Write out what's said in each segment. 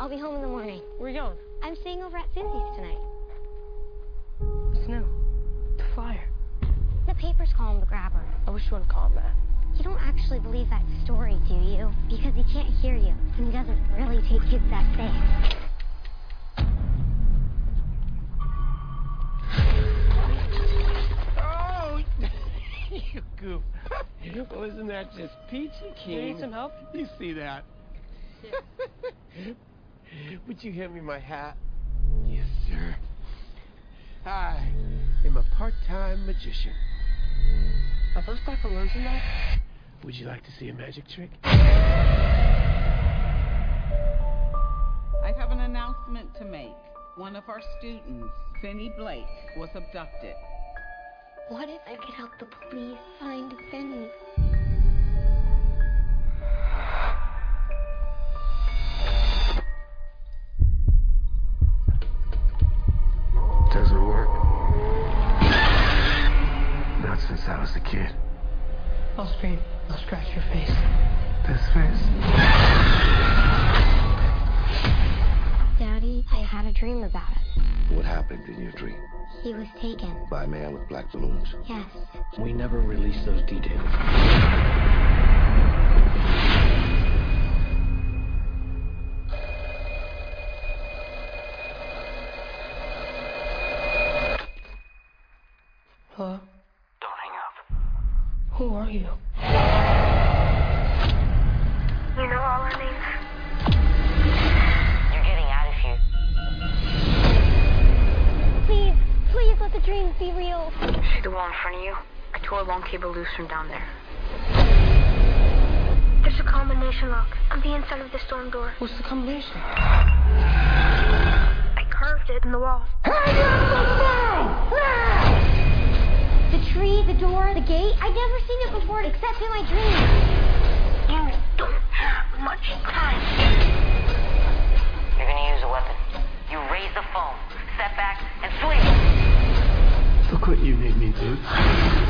I'll be home in the morning. Where are you going? I'm staying over at Susie's tonight. What's new? The flyer. The papers call him the grabber. I wish you wouldn't call him that. You don't actually believe that story, do you? Because he can't hear you, and he doesn't really take kids that safe. Oh, you goof. Well, isn't that just peachy keen? You need some help? You see that? Would you hand me my hat? Yes, sir. I am a part-time magician. My first time from learning that? Would you like to see a magic trick? I have an announcement to make. One of our students, Finney Blake, was abducted. What if I could help the police find Finney? Since I was a kid. I'll scream. I'll scratch your face. This face? Daddy, I had a dream about it. What happened in your dream? He was taken. By a man with black balloons. Yes. We never released those details. You? You know all our names? You're getting out of here. Please, please let the dreams be real. See the wall in front of you? I tore a long cable loose from down there. There's a combination lock on the inside of the storm door. What's the combination? I carved it in the wall. The tree, the door, the gate. I'd never seen it before except in my dreams. You don't have much time. You're gonna use a weapon. You raise the phone, step back, and swing. Look what you made me do.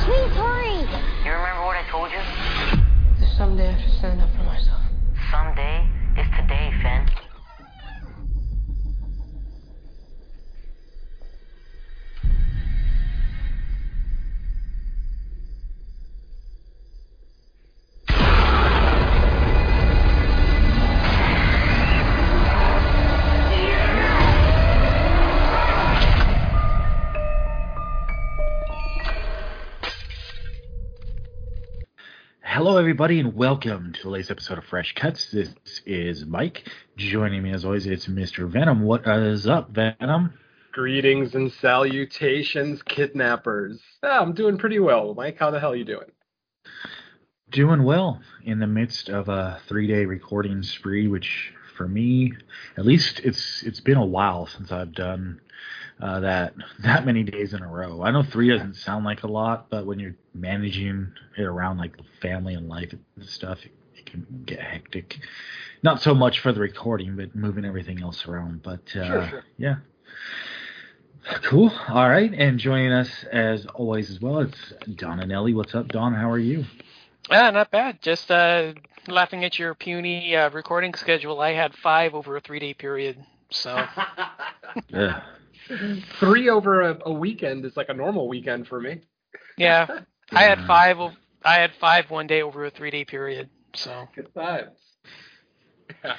Please hurry. You remember what I told you? There's someday I should stand up for myself. Someday is today, Finn. Everybody, and welcome to the latest episode of Fresh Cuts. This is Mike. Joining me, as always, it's Mr. Venom. What is up, Venom? Greetings and salutations, kidnappers. Yeah, I'm doing pretty well. Mike, how the hell are you doing? Doing well in the midst of a three-day recording spree, which for me, at least, it's it's been a while since I've done uh, that that many days in a row. I know three doesn't sound like a lot, but when you're managing it around like family and life and stuff, it, it can get hectic. Not so much for the recording, but moving everything else around. But uh, Sure, sure. yeah. Cool. All right. And joining us as always as well, it's Don and Ellie. What's up, Don? How are you? Ah, not bad. Just uh, laughing at your puny uh, recording schedule. I had five over a three-day period. So Yeah. Three over a, a weekend is like a normal weekend for me. yeah, I had five. I had five one day over a three-day period. So Good times.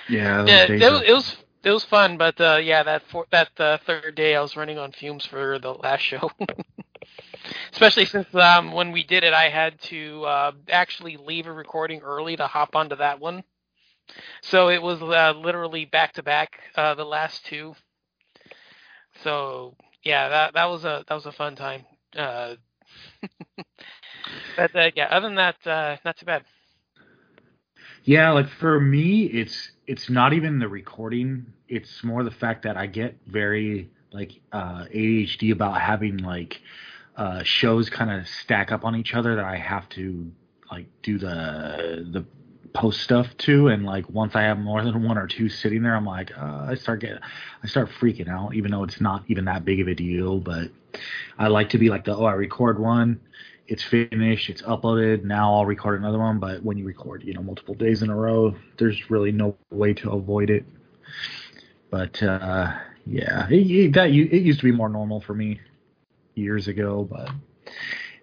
Yeah. yeah, it, days was- it was it was fun. But uh, yeah, that four, that uh, third day I was running on fumes for the last show. Especially since um, when we did it, I had to uh, actually leave a recording early to hop onto that one. So it was uh, literally back to back uh, the last two. So yeah, that that was a that was a fun time. Uh, but uh, yeah, other than that, uh, not too bad. Yeah, like for me, it's it's not even the recording. It's more the fact that I get very like uh, ADHD about having like uh, shows kind of stack up on each other that I have to like do the the post stuff to, and like once I have more than one or two sitting there, I'm like uh, I start get I start freaking out, even though it's not even that big of a deal. But I like to be like the oh I record one, it's finished, it's uploaded. Now I'll record another one. But when you record, you know, multiple days in a row, there's really no way to avoid it. But uh, yeah, it, it, that it used to be more normal for me years ago. But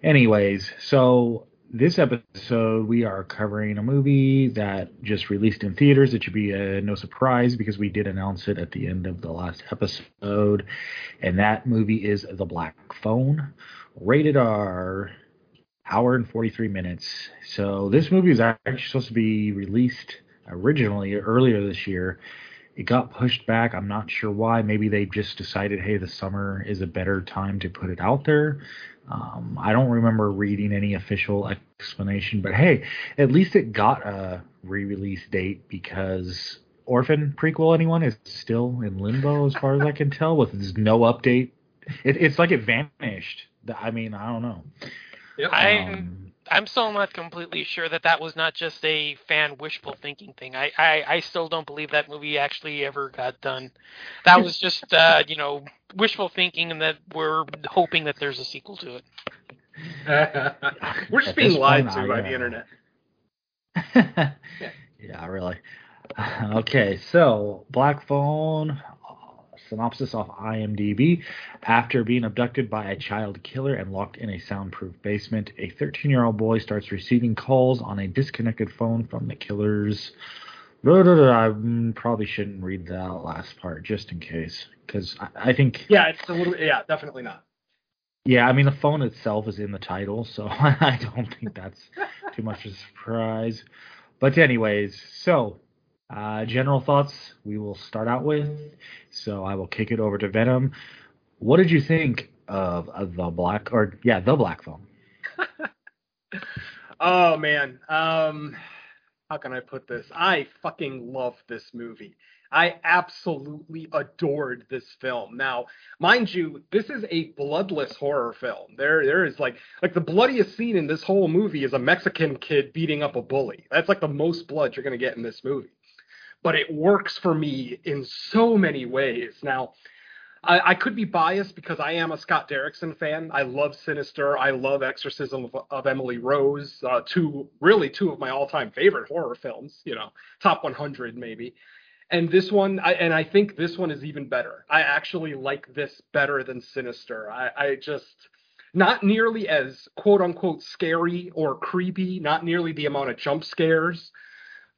anyways, so this episode we are covering a movie that just released in theaters. It should be uh, no surprise because we did announce it at the end of the last episode, and that movie is The Black Phone, rated R, hour and 43 minutes. So this movie is actually supposed to be released originally earlier this year. It got pushed back. I'm not sure why. Maybe they just decided, hey, the summer is a better time to put it out there. Um, I don't remember reading any official explanation, but hey, at least it got a re-release date because Orphan prequel, anyone, is still in limbo as far as I can tell, with no update. It, it's like it vanished. I mean, I don't know. Yep. I'm Um, I'm still not completely sure that that was not just a fan wishful thinking thing. I, I, I still don't believe that movie actually ever got done. That was just uh, you know wishful thinking, and that we're hoping that there's a sequel to it. We're just At being lied point, to I, by the internet. yeah, really. Okay, so Black Phone synopsis off IMDb. After being abducted by a child killer and locked in a soundproof basement, a 13 year old boy starts receiving calls on a disconnected phone from the killers. I probably shouldn't read that last part just in case, because I, I think Yeah, it's a little. Yeah, definitely not. yeah, I mean the phone itself is in the title, so I don't think that's too much of a surprise. But anyways, so uh, general thoughts we will start out with. So I will kick it over to Venom. What did you think of, the black or yeah the black phone? Oh man, um, how can I put this? I fucking love this movie. I absolutely adored this film. Now, mind you, this is a bloodless horror film. There, there is like, like the bloodiest scene in this whole movie is a Mexican kid beating up a bully. That's like the most blood you're gonna get in this movie. But it works for me in so many ways. Now, I, I could be biased because I am a Scott Derrickson fan. I love Sinister. I love Exorcism of, of Emily Rose. Uh, two, really, two of my all-time favorite horror films. You know, top 100 maybe. And this one, I, and I think this one is even better. I actually like this better than Sinister. I, I just not nearly as quote unquote scary or creepy. Not nearly the amount of jump scares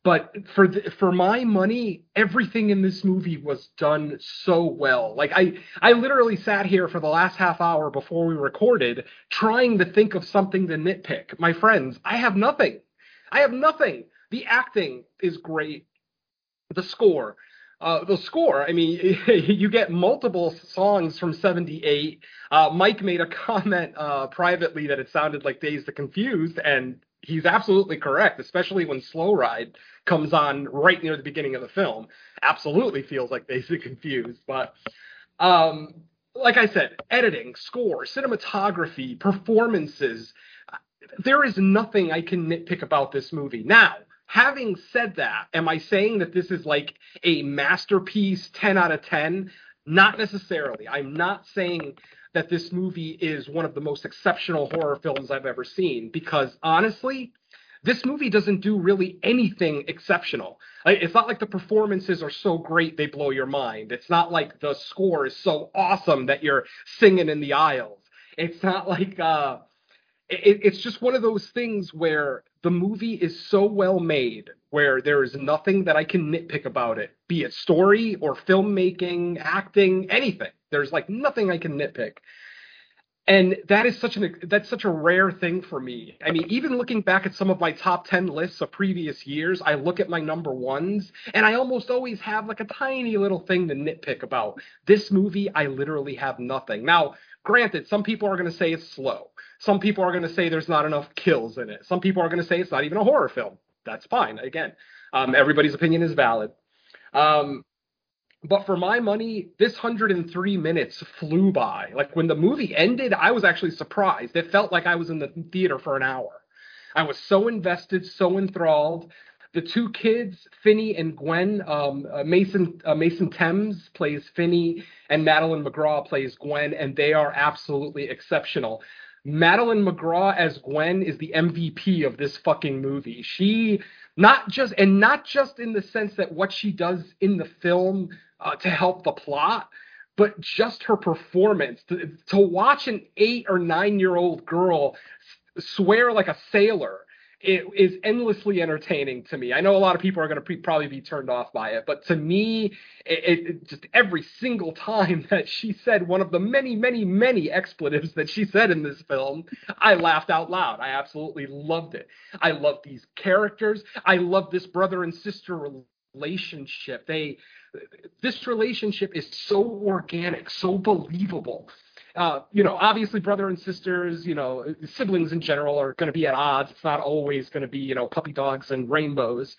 but for the, for my money everything in this movie was done so well. Like i i literally sat here for the last half hour before we recorded trying to think of something to nitpick. My friends i have nothing. I have nothing. The acting is great. The score. Uh, the score, I mean, you get multiple songs from 78. Uh, Mike made a comment uh, privately that it sounded like Dazed and Confused, and he's absolutely correct, especially when Slow Ride comes on right near the beginning of the film. Absolutely feels like the Confused. But um, like I said, editing, score, cinematography, performances, there is nothing I can nitpick about this movie. Now, having said that, am I saying that this is like a masterpiece 10 out of 10? Not necessarily. I'm not saying that this movie is one of the most exceptional horror films I've ever seen because honestly, this movie doesn't do really anything exceptional. It's not like the performances are so great they blow your mind. It's not like the score is so awesome that you're singing in the aisles. It's not like uh it, it's just one of those things where the movie is so well made where there is nothing that I can nitpick about it, be it story or filmmaking, acting, anything. There's like nothing I can nitpick. And that is such an that's such a rare thing for me. I mean, even looking back at some of my top 10 lists of previous years, I look at my number ones and I almost always have like a tiny little thing to nitpick about. This movie, I literally have nothing. Now, granted, some people are going to say it's slow. Some people are going to say there's not enough kills in it. Some people are going to say it's not even a horror film. That's fine. Again, um, everybody's opinion is valid. Um, but for my money, this 103 minutes flew by. Like when the movie ended, I was actually surprised. It felt like I was in the theater for an hour. I was so invested, so enthralled. The two kids, Finney and Gwen, um, uh, Mason uh, Mason Thames plays Finney, and Madeleine McGraw plays Gwen, and they are absolutely exceptional. Madeleine McGraw as Gwen is the MVP of this fucking movie. She not just and not just in the sense that what she does in the film uh, to help the plot but just her performance to, to watch an eight or nine year old girl swear like a sailor it is endlessly entertaining to me. I know a lot of people are going to pre- probably be turned off by it, but to me, it, it, just every single time that she said one of the many, many, many expletives that she said in this film, I laughed out loud. I absolutely loved it. I love these characters. I love this brother and sister relationship. They, this relationship is so organic, so believable uh, you know, obviously brother and sisters, you know, siblings in general are going to be at odds. It's not always going to be, you know, puppy dogs and rainbows.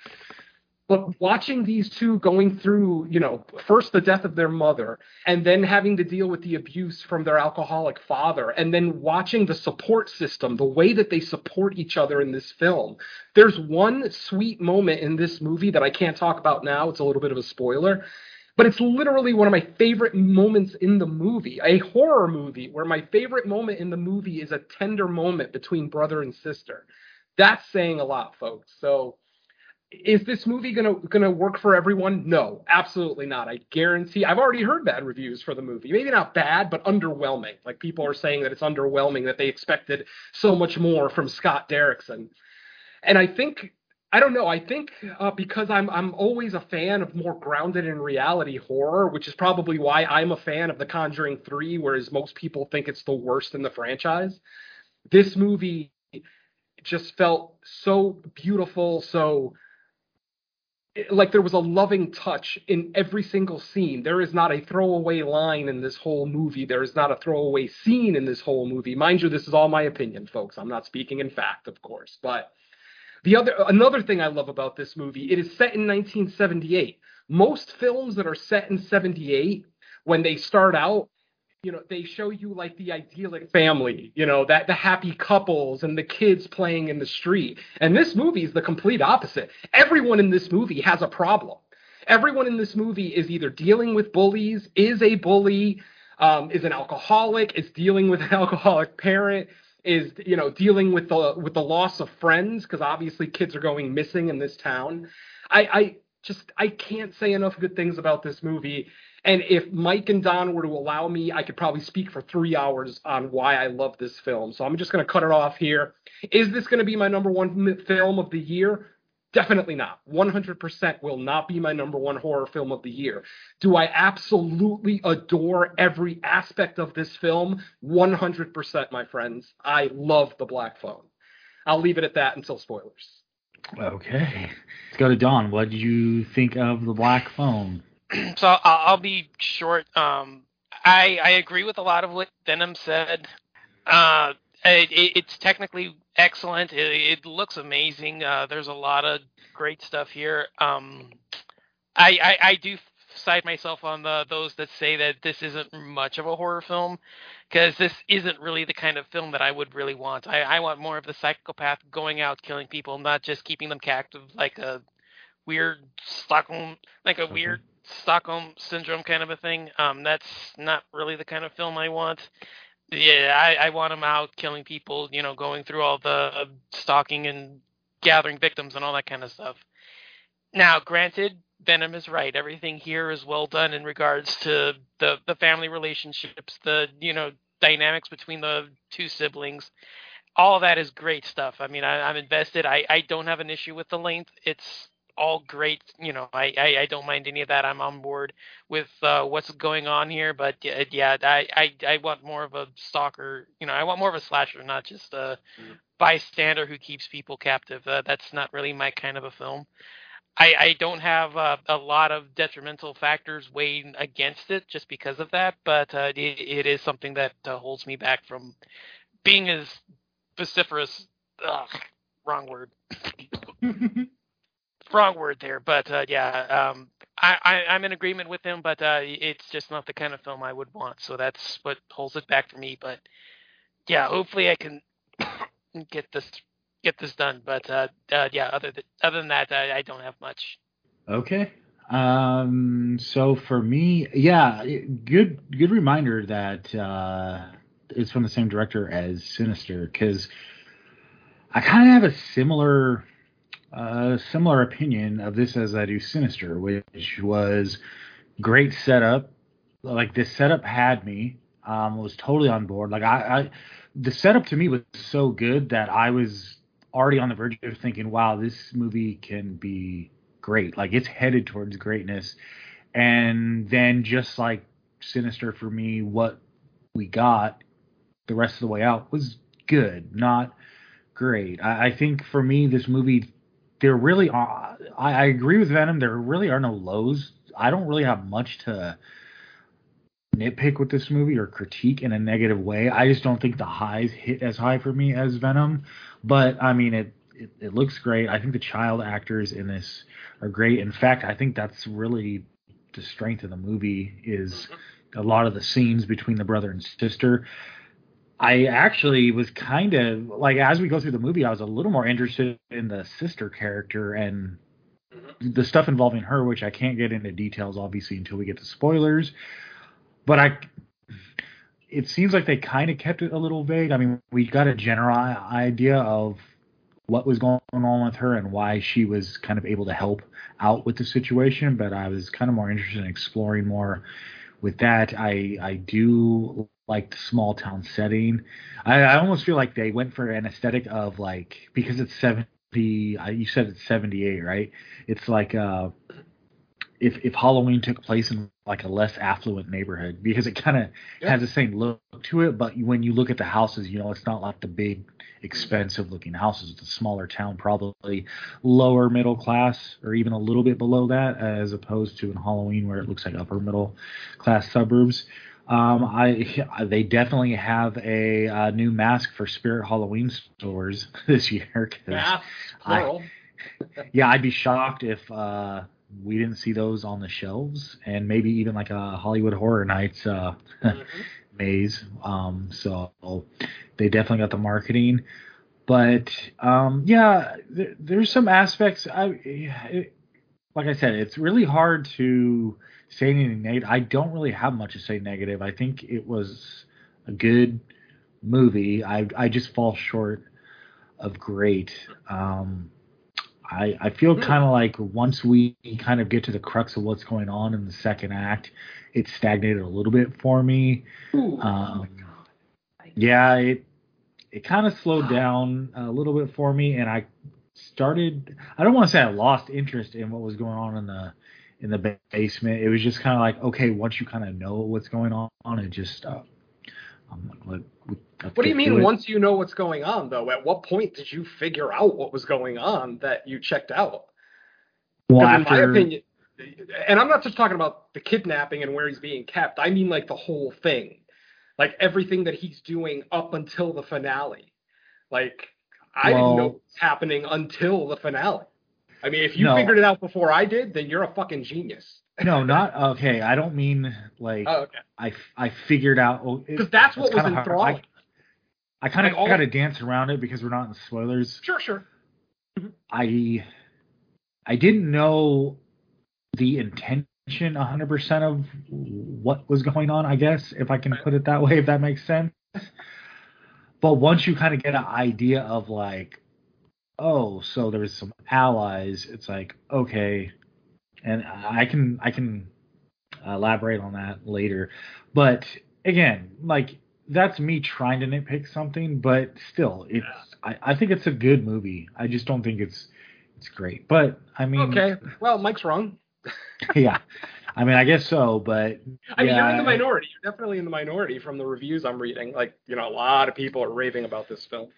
But watching these two going through, you know, first the death of their mother and then having to deal with the abuse from their alcoholic father and then watching the support system, the way that they support each other in this film. There's one sweet moment in this movie that I can't talk about now. It's a little bit of a spoiler but it's literally one of my favorite moments in the movie, a horror movie where my favorite moment in the movie is a tender moment between brother and sister. That's saying a lot, folks. So is this movie gonna gonna work for everyone? No, absolutely not. I guarantee. I've already heard bad reviews for the movie. Maybe not bad, but underwhelming. Like people are saying that it's underwhelming, that they expected so much more from Scott Derrickson. And I think I don't know. I think uh, because I'm I'm always a fan of more grounded in reality horror, which is probably why I'm a fan of The Conjuring 3, whereas most people think it's the worst in the franchise. This movie just felt so beautiful, so like there was a loving touch in every single scene. There is not a throwaway line in this whole movie. There is not a throwaway scene in this whole movie. Mind you, this is all my opinion, folks. I'm not speaking in fact, of course, but the other another thing I love about this movie, it is set in 1978. Most films that are set in 78 when they start out, you know, they show you like the idyllic family, you know, that the happy couples and the kids playing in the street. And this movie is the complete opposite. Everyone in this movie has a problem. Everyone in this movie is either dealing with bullies, is a bully, um, is an alcoholic, is dealing with an alcoholic parent, is you know dealing with the with the loss of friends because obviously kids are going missing in this town. I, I just I can't say enough good things about this movie. And if Mike and Don were to allow me, I could probably speak for three hours on why I love this film. So I'm just going to cut it off here. Is this going to be my number one film of the year? Definitely not. 100% will not be my number one horror film of the year. Do I absolutely adore every aspect of this film? 100%, my friends. I love The Black Phone. I'll leave it at that until spoilers. Okay. Let's go to Don. What did you think of The Black Phone? so I'll, I'll be short. Um, I, I agree with a lot of what Venom said. Uh, it, it's technically excellent. It, it looks amazing. Uh, there's a lot of great stuff here. Um, I, I, I do side myself on the those that say that this isn't much of a horror film because this isn't really the kind of film that I would really want. I, I want more of the psychopath going out killing people, not just keeping them captive like a weird Stockholm like a weird Stockholm syndrome kind of a thing. Um, that's not really the kind of film I want. Yeah, I, I want him out killing people, you know, going through all the stalking and gathering victims and all that kind of stuff. Now, granted, Venom is right. Everything here is well done in regards to the the family relationships, the you know dynamics between the two siblings. All that is great stuff. I mean, I, I'm invested. I, I don't have an issue with the length. It's all great. You know, I, I, I don't mind any of that. I'm on board with uh, what's going on here. But yeah, yeah I, I, I want more of a stalker. You know, I want more of a slasher, not just a mm. bystander who keeps people captive. Uh, that's not really my kind of a film. I, I don't have uh, a lot of detrimental factors weighing against it just because of that, but uh, it, it is something that uh, holds me back from being as vociferous. Ugh, wrong word. wrong word there, but uh, yeah, um, I, I, I'm in agreement with him, but uh, it's just not the kind of film I would want. So that's what holds it back for me. But yeah, hopefully I can get this get this done. But uh, uh, yeah, other th- other than that, I, I don't have much. Okay. Um. So for me, yeah, good good reminder that uh, it's from the same director as Sinister because I kind of have a similar a similar opinion of this as I do Sinister, which was great setup. Like this setup had me. Um, was totally on board. Like I, I, the setup to me was so good that I was already on the verge of thinking, wow, this movie can be great. Like it's headed towards greatness. And then just like Sinister for me, what we got the rest of the way out was good, not great. I, I think for me, this movie, there really are. I, I agree with Venom. There really are no lows. I don't really have much to nitpick with this movie or critique in a negative way. I just don't think the highs hit as high for me as Venom. But I mean, it it, it looks great. I think the child actors in this are great. In fact, I think that's really the strength of the movie is mm-hmm. a lot of the scenes between the brother and sister. I actually was kind of like as we go through the movie, I was a little more interested in the sister character and mm-hmm. the stuff involving her, which I can't get into details obviously until we get to spoilers. But I, it seems like they kind of kept it a little vague. I mean, we got a general idea of what was going on with her and why she was kind of able to help out with the situation, but I was kind of more interested in exploring more with that. I I do like the small town setting. I, I almost feel like they went for an aesthetic of like because it's seventy. You said it's seventy eight, right? It's like uh, if if Halloween took place in like a less affluent neighborhood because it kind of has the same look to it, but when you look at the houses, you know, it's not like the big expensive looking houses. It's a smaller town, probably lower middle class or even a little bit below that, as opposed to in Halloween where it looks like upper middle class suburbs. Um, I they definitely have a, uh new mask for Spirit Halloween stores this year. Masks, I- yeah, I'd be shocked if uh, we didn't see those on the shelves, and maybe even like a Hollywood Horror Nights uh, maze. Um, so they definitely got the marketing, but um, yeah, th- there's some aspects. I, it, like I said, it's really hard to say anything negative. I don't really have much to say negative. I think it was a good movie. I I just fall short of great. Um, I I feel kind of like once we kind of get to the crux of what's going on in the second act, it stagnated a little bit for me. Um, yeah, it it kind of slowed down a little bit for me, and I started. I don't want to say I lost interest in what was going on in the in the basement. It was just kind of like okay, once you kind of know what's going on, it just. Uh, I'm like, let's What do you mean once you know what's going on though? At what point did you figure out what was going on that you checked out? Well, 'Cause in my opinion, and I'm not just talking about the kidnapping and where he's being kept. I mean like the whole thing, like everything that he's doing up until the finale. Like I didn't know Well- what was happening until the finale. I mean, if you No. figured it out before I did, then you're a fucking genius. no, not okay. I don't mean like Oh, okay. I I figured out oh, Because that's what was kinda hard. I, I kind of Like got to dance around it because we're not in spoilers. Sure, sure. Mm-hmm. I I didn't know the intention 100% of what was going on, I guess, if I can put it that way, if that makes sense. But once you kind of get an idea of like, oh, so there's some allies, it's like, okay, and I can I can elaborate on that later. But again, like that's me trying to nitpick something, but still, it's I, I think it's a good movie. I just don't think it's it's great. But I mean, Okay. Well, Mike's wrong. yeah. I mean, I guess so, but I mean, yeah, you're in the minority. You're definitely in the minority from the reviews I'm reading. Like, you know, a lot of people are raving about this film.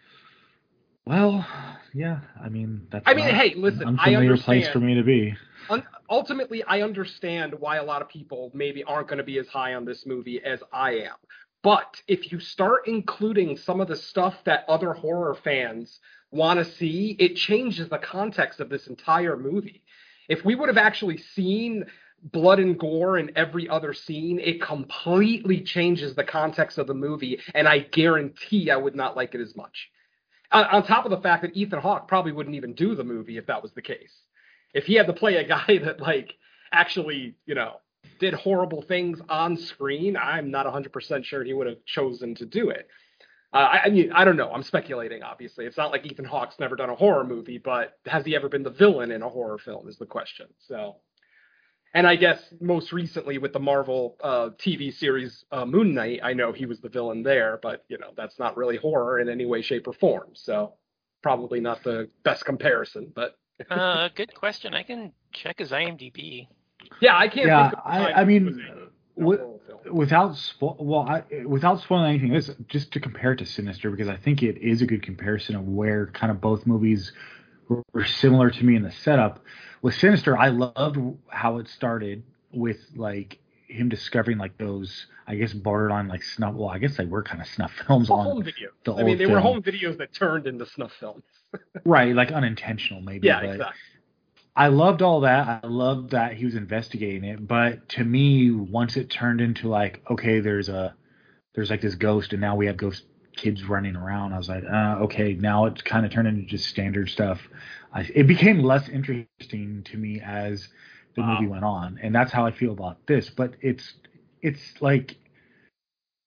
Well, yeah. I mean, that's. I mean, not hey, listen, unfamiliar place for me to be. Un- ultimately, I understand why a lot of people maybe aren't going to be as high on this movie as I am. But if you start including some of the stuff that other horror fans want to see, it changes the context of this entire movie. If we would have actually seen blood and gore in every other scene, it completely changes the context of the movie, and I guarantee I would not like it as much. On, on top of the fact that Ethan Hawke probably wouldn't even do the movie if that was the case. If he had to play a guy that like actually, you know, did horrible things on screen, I'm not 100% sure he would have chosen to do it. Uh, I, I mean, I don't know. I'm speculating. Obviously, it's not like Ethan Hawke's never done a horror movie, but has he ever been the villain in a horror film? Is the question. So, and I guess most recently with the Marvel uh, TV series uh, Moon Knight, I know he was the villain there, but you know that's not really horror in any way, shape, or form. So, probably not the best comparison. But uh, good question. I can check his IMDb. yeah, I can't. Yeah, think of a I, I mean, was in a wi- horror film. without spo- well, I, without spoiling anything, this just to compare it to Sinister because I think it is a good comparison of where kind of both movies were, similar to me in the setup. With Sinister, I loved how it started with like him discovering like those, I guess, borderline like snuff. Well, I guess they were kind of snuff films Well, on home videos. the I mean, they were home videos that turned into snuff films. right, like unintentional maybe. Yeah, exactly. I loved all that. I loved that he was investigating it. But to me, once it turned into like, okay, there's a, there's like this ghost, and now we have ghost kids running around. I was like, uh, okay, now it's kind of turned into just standard stuff. I, it became less interesting to me as the Wow. movie went on, and that's how I feel about this. But it's, it's like,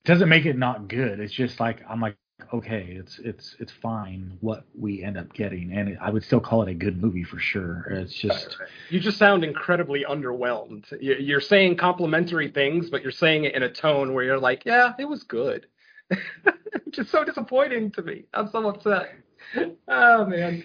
doesn't make it not good. It's just like I'm like, okay, it's it's it's fine what we end up getting, and I would still call it a good movie for sure. It's just. You just sound incredibly underwhelmed. You're saying complimentary things, but you're saying it in a tone where you're like, "Yeah, it was good." just so disappointing to me. I'm so upset. Oh man.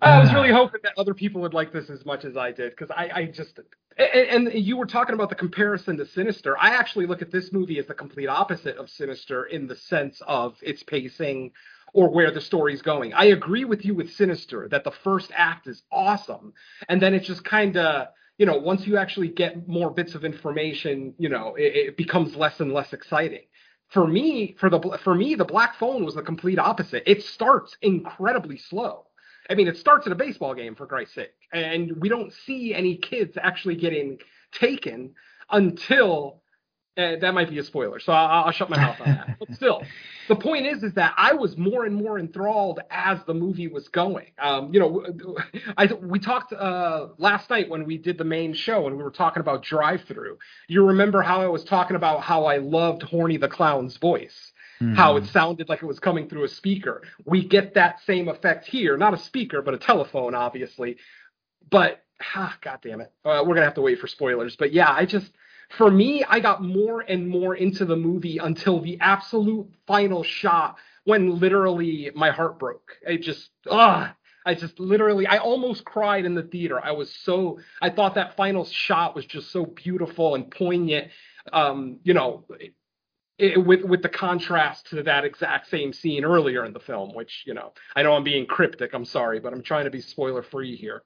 I was really ah. hoping that other people would like this as much as I did because I, I just and, and you were talking about the comparison to Sinister. I actually look at this movie as the complete opposite of Sinister in the sense of its pacing or where the story's going. I agree with you with Sinister that the first act is awesome, and then it just kind of you know once you actually get more bits of information, you know it, it becomes less and less exciting. For me, for the for me, the Black Phone was the complete opposite. It starts incredibly slow. I mean, it starts at a baseball game for Christ's sake, and we don't see any kids actually getting taken until uh, that might be a spoiler. So I'll, I'll shut my mouth on that. But still, the point is, is that I was more and more enthralled as the movie was going. Um, you know, I we talked uh, last night when we did the main show and we were talking about Drive-Thru. You remember how I was talking about how I loved Horny the Clown's voice how it sounded like it was coming through a speaker. We get that same effect here, not a speaker, but a telephone, obviously. But ah, god damn it, uh, we're gonna have to wait for spoilers. But yeah, I just for me, I got more and more into the movie until the absolute final shot when literally my heart broke. It just ah. I just literally, I almost cried in the theater. I was so, I thought that final shot was just so beautiful and poignant. Um, you know, it, with with the contrast to that exact same scene earlier in the film, which you know, I know I'm being cryptic. I'm sorry, but I'm trying to be spoiler free here.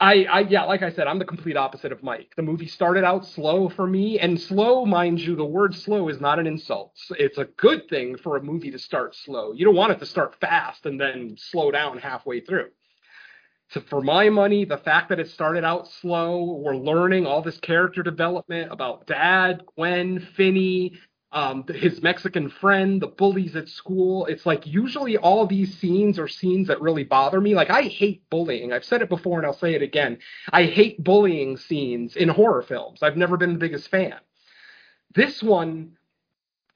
I, I yeah, like I said, I'm the complete opposite of Mike. The movie started out slow for me, and slow, mind you, the word slow is not an insult. It's a good thing for a movie to start slow. You don't want it to start fast and then slow down halfway through. So for my money, the fact that it started out slow, we're learning all this character development about Dad, Gwen, Finney, um, his Mexican friend, the bullies at school. It's like usually all these scenes are scenes that really bother me. Like I hate bullying. I've said it before and I'll say it again. I hate bullying scenes in horror films. I've never been the biggest fan. This one,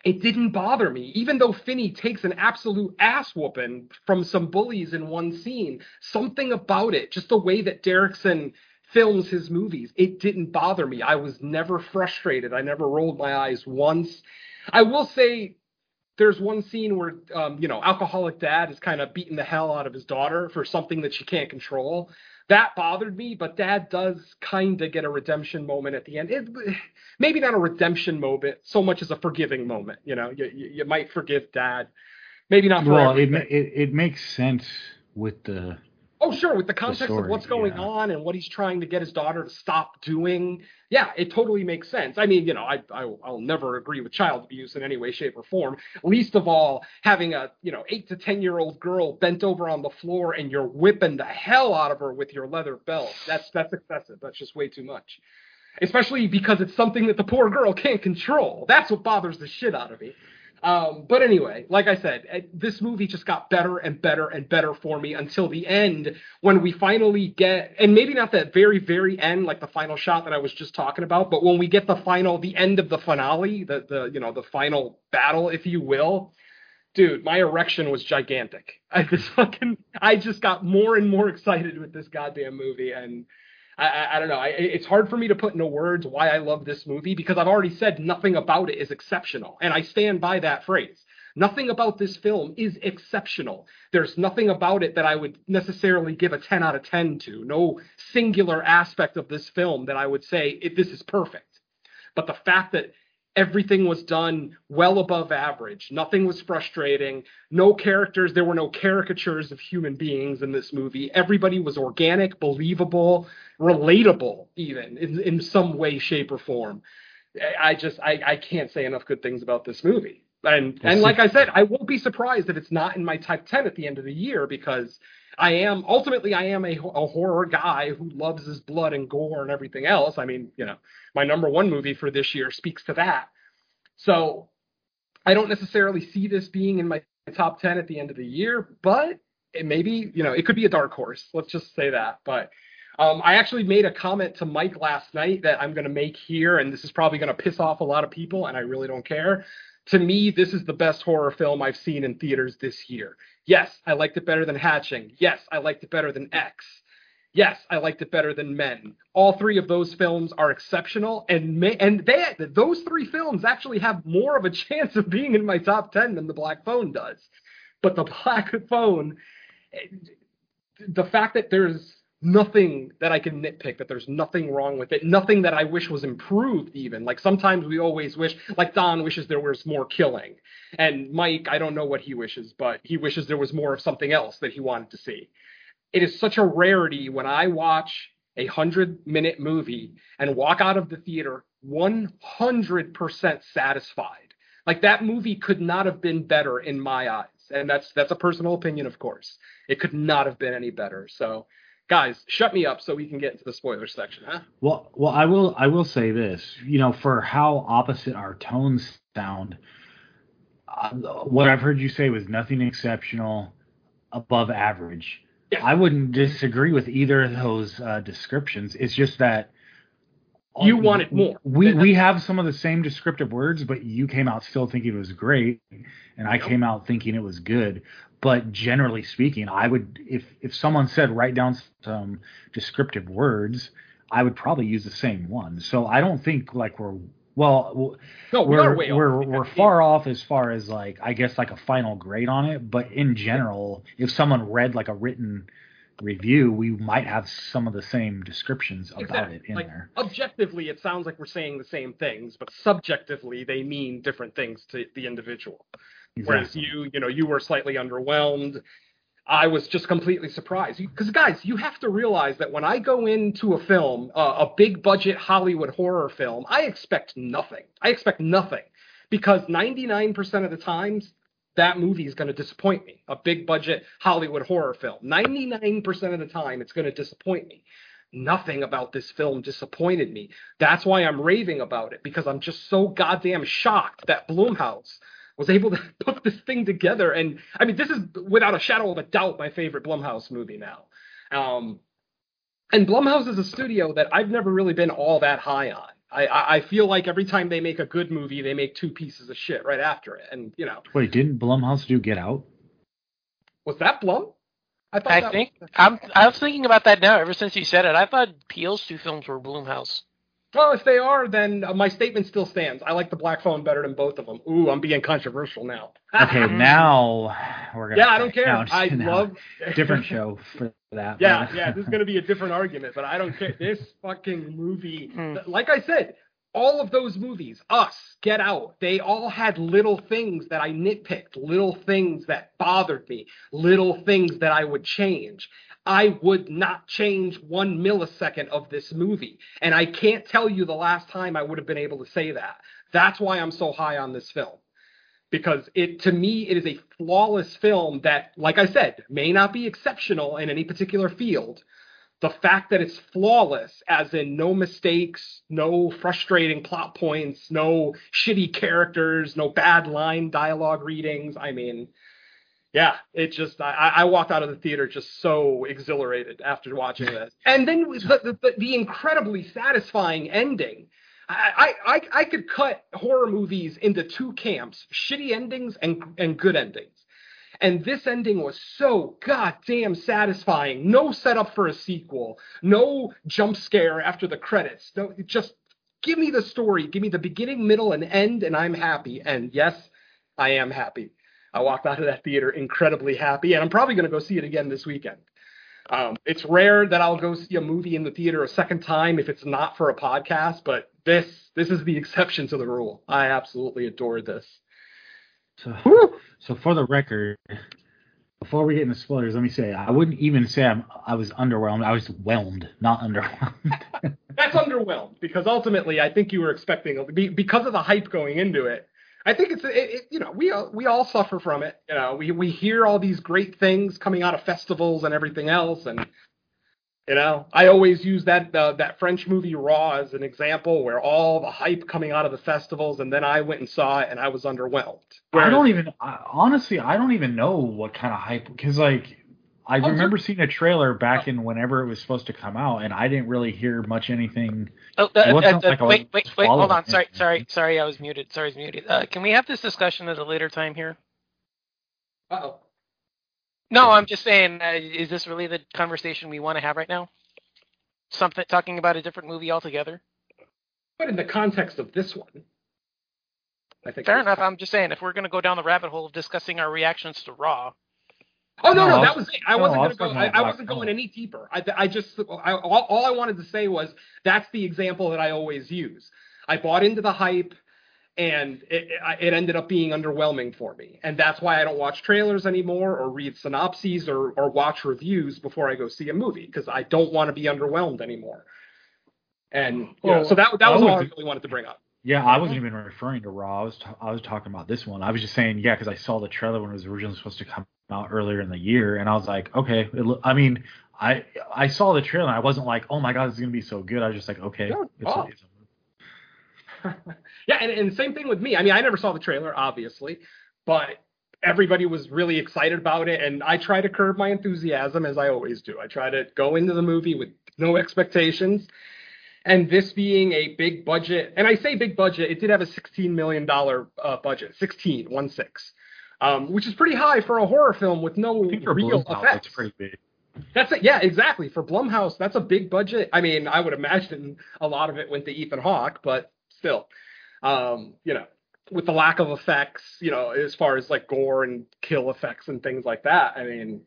it didn't bother me. Even though Finney takes an absolute ass whooping from some bullies in one scene, something about it, just the way that Derrickson films his movies, it didn't bother me. I was never frustrated. I never rolled my eyes once. I will say there's one scene where um, you know, alcoholic dad is kind of beating the hell out of his daughter for something that she can't control. That bothered me, but dad does kind of get a redemption moment at the end. It, maybe not a redemption moment so much as a forgiving moment. You know, you, you, you might forgive dad. Maybe not for well, it, it it makes sense with the Oh, sure. With the context of story, what's going yeah. on and what he's trying to get his daughter to stop doing, yeah, it totally makes sense. I mean, you know, I, I I'll never agree with child abuse in any way, shape, or form. Least of all, having a you know eight to ten year old girl bent over on the floor and you're whipping the hell out of her with your leather belt. That's that's excessive. That's just way too much. Especially because it's something that the poor girl can't control. That's what bothers the shit out of me. Um, but anyway, like I said, eh, this movie just got better and better and better for me until the end when we finally get, and maybe not that very, very end, like the final shot that I was just talking about, but when we get the final, the end of the finale, the, the, you know, the final battle, if you will, dude, my erection was gigantic. I just fucking, I just got more and more excited with this goddamn movie, and I, I, I don't know. I, it's hard for me to put into words why I love this movie because I've already said nothing about it is exceptional, and I stand by that phrase. Nothing about this film is exceptional. There's nothing about it that I would necessarily give a 10 out of 10 to. No singular aspect of this film that I would say this is perfect. But the fact that everything was done well above average, nothing was frustrating, no characters, there were no caricatures of human beings in this movie. Everybody was organic, believable, relatable, even in, in some way, shape, or form. I just I, I can't say enough good things about this movie. And and like I said, I won't be surprised if it's not in my top ten at the end of the year because I am ultimately I am a, a horror guy who loves his blood and gore and everything else. I mean, you know, my number one movie for this year speaks to that. So I don't necessarily see this being in my top ten at the end of the year, but it maybe you know it could be a dark horse. Let's just say that. But um, I actually made a comment to Mike last night that I'm going to make here, and this is probably going to piss off a lot of people, and I really don't care to me, this is the best horror film I've seen in theaters this year. Yes, I liked it better than Hatching. Yes, I liked it better than X. Yes, I liked it better than Men. All three of those films are exceptional, and may, and they those three films actually have more of a chance of being in my top ten than The Black Phone does. But The Black Phone, eh, the fact that there's nothing that I can nitpick, that there's nothing wrong with it, nothing that I wish was improved even. Like sometimes we always wish, like Don wishes there was more killing. And Mike, I don't know what he wishes, but he wishes there was more of something else that he wanted to see. It is such a rarity when I watch a hundred minute movie and walk out of the theater 100% satisfied. Like that movie could not have been better in my eyes. And that's that's a personal opinion, of course. It could not have been any better. So guys, shut me up so we can get into the spoiler section, huh? Well, well, I will. I will say this. You know, for how opposite our tones sound, uh, what I've heard you say was nothing exceptional, above average. Yeah. I wouldn't disagree with either of those uh, descriptions. It's just that you wanted more. We we have some of the same descriptive words, but you came out still thinking it was great, and I Yep. came out thinking it was good. But generally speaking, I would if if someone said write down some descriptive words, I would probably use the same one. So I don't think like we're well No, we we're way we're we're far off as far as like I guess like a final grade on it. But in general, if someone read like a written review, we might have some of the same descriptions about Exactly. it in like, there. Objectively, it sounds like we're saying the same things, but subjectively, they mean different things to the individual. Whereas Exactly. you, you know, you were slightly underwhelmed. I was just completely surprised. Because, guys, you have to realize that when I go into a film, uh, a big budget Hollywood horror film, I expect nothing. I expect nothing. Because 99% of the times, that movie is going to disappoint me. A big budget Hollywood horror film. 99% of the time, it's going to disappoint me. Nothing about this film disappointed me. That's why I'm raving about it because I'm just so goddamn shocked that Blumhouse was able to put this thing together. And I mean, this is without a shadow of a doubt my favorite Blumhouse movie now. Um, and Blumhouse is a studio that I've never really been all that high on. I, I I feel like every time they make a good movie, they make two pieces of shit right after it. And you know, Wait, didn't Blumhouse do Get Out? was that Blum? thought I that think I'm. I was thinking about that now. Ever since you said it, I thought Peele's two films were Blumhouse. Well, if they are, then uh, my statement still stands. I like the Black Phone better than both of them. Ooh, I'm being controversial now. Okay, now we're gonna. yeah, I don't care. now- I now- love different show for that. Yeah, but- yeah, this is going to be a different argument, but I don't care. This fucking movie, Hmm. like I said, all of those movies, Us, Get Out, they all had little things that I nitpicked, little things that bothered me, little things that I would change. I would not change one millisecond of this movie. And I can't tell you the last time I would have been able to say that. That's why I'm so high on this film because it to me it is a flawless film that like i said may not be exceptional in any particular field the fact that it's flawless as in no mistakes no frustrating plot points no shitty characters no bad line dialogue readings i mean yeah it just i, I walked out of the theater just so exhilarated after watching this and then the, the, the incredibly satisfying ending I, I I could cut horror movies into two camps: shitty endings and and good endings. And this ending was so goddamn satisfying. No setup for a sequel. No jump scare after the credits. No, just give me the story. Give me the beginning, middle, and end, and I'm happy. And yes, I am happy. I walked out of that theater incredibly happy, and I'm probably going to go see it again this weekend. Um, it's rare that I'll go see a movie in the theater a second time if it's not for a podcast, but this this is the exception to the rule. I absolutely adore this. So, so for the record, before we get into spoilers, let me say I wouldn't even say I'm, I was underwhelmed. I was whelmed, not underwhelmed. That's underwhelmed because ultimately I think you were expecting because of the hype going into it. I think it's it, it, you know we all, we all suffer from it. You know we we hear all these great things coming out of festivals and everything else, and you know I always use that uh, that French movie Raw as an example where all the hype coming out of the festivals, and then I went and saw it and I was underwhelmed. I don't even I, honestly I don't even know what kind of hype because like I Oh, remember seeing a trailer back in whenever it was supposed to come out, and I didn't really hear much anything. Oh, It uh, uh, like wait, wait, wait, hold on. Sorry, sorry, sorry. I was muted. Sorry, I was muted. Uh, can we have this discussion at a later time here? Uh-oh. No, I'm just saying. Uh, is this really the conversation we want to have right now? Something talking about a different movie altogether. But in the context of this one, I think Fair it's- enough. I'm just saying if we're going to go down the rabbit hole of discussing our reactions to Raw. Oh no, No, no, that was- was it. I no, wasn't I gonna go. I, I wasn't going any deeper. I, I just, I, all, all I wanted to say was that's the example that I always use. I bought into the hype, and it, it, it ended up being underwhelming for me, and that's why I don't watch trailers anymore, or read synopses, or or watch reviews before I go see a movie because I don't want to be underwhelmed anymore. And you know, so that that I was all I really wanted to bring up. Yeah, I wasn't even referring to Raw. I was t- I was talking about this one. I was just saying, yeah, because I saw the trailer when it was originally supposed to come out earlier in the year, and I was like, okay. It I mean, I I saw the trailer. and I wasn't like, oh my god, this is gonna be so good. I was just like, okay, Yeah. it's a- Oh. it's yeah, and, and same thing with me. I mean, I never saw the trailer, obviously, but everybody was really excited about it, and I try to curb my enthusiasm as I always do. I try to go into the movie with no expectations. And this being a big budget, and I say big budget, it did have a $16 million uh, budget, 16, one six, um, which is pretty high for a horror film with no I think for real Blumhouse, effects. it's pretty big. That's it. Yeah, exactly. For Blumhouse, that's a big budget. I mean, I would imagine a lot of it went to Ethan Hawke, but still, um, you know, with the lack of effects, you know, as far as like gore and kill effects and things like that, I mean,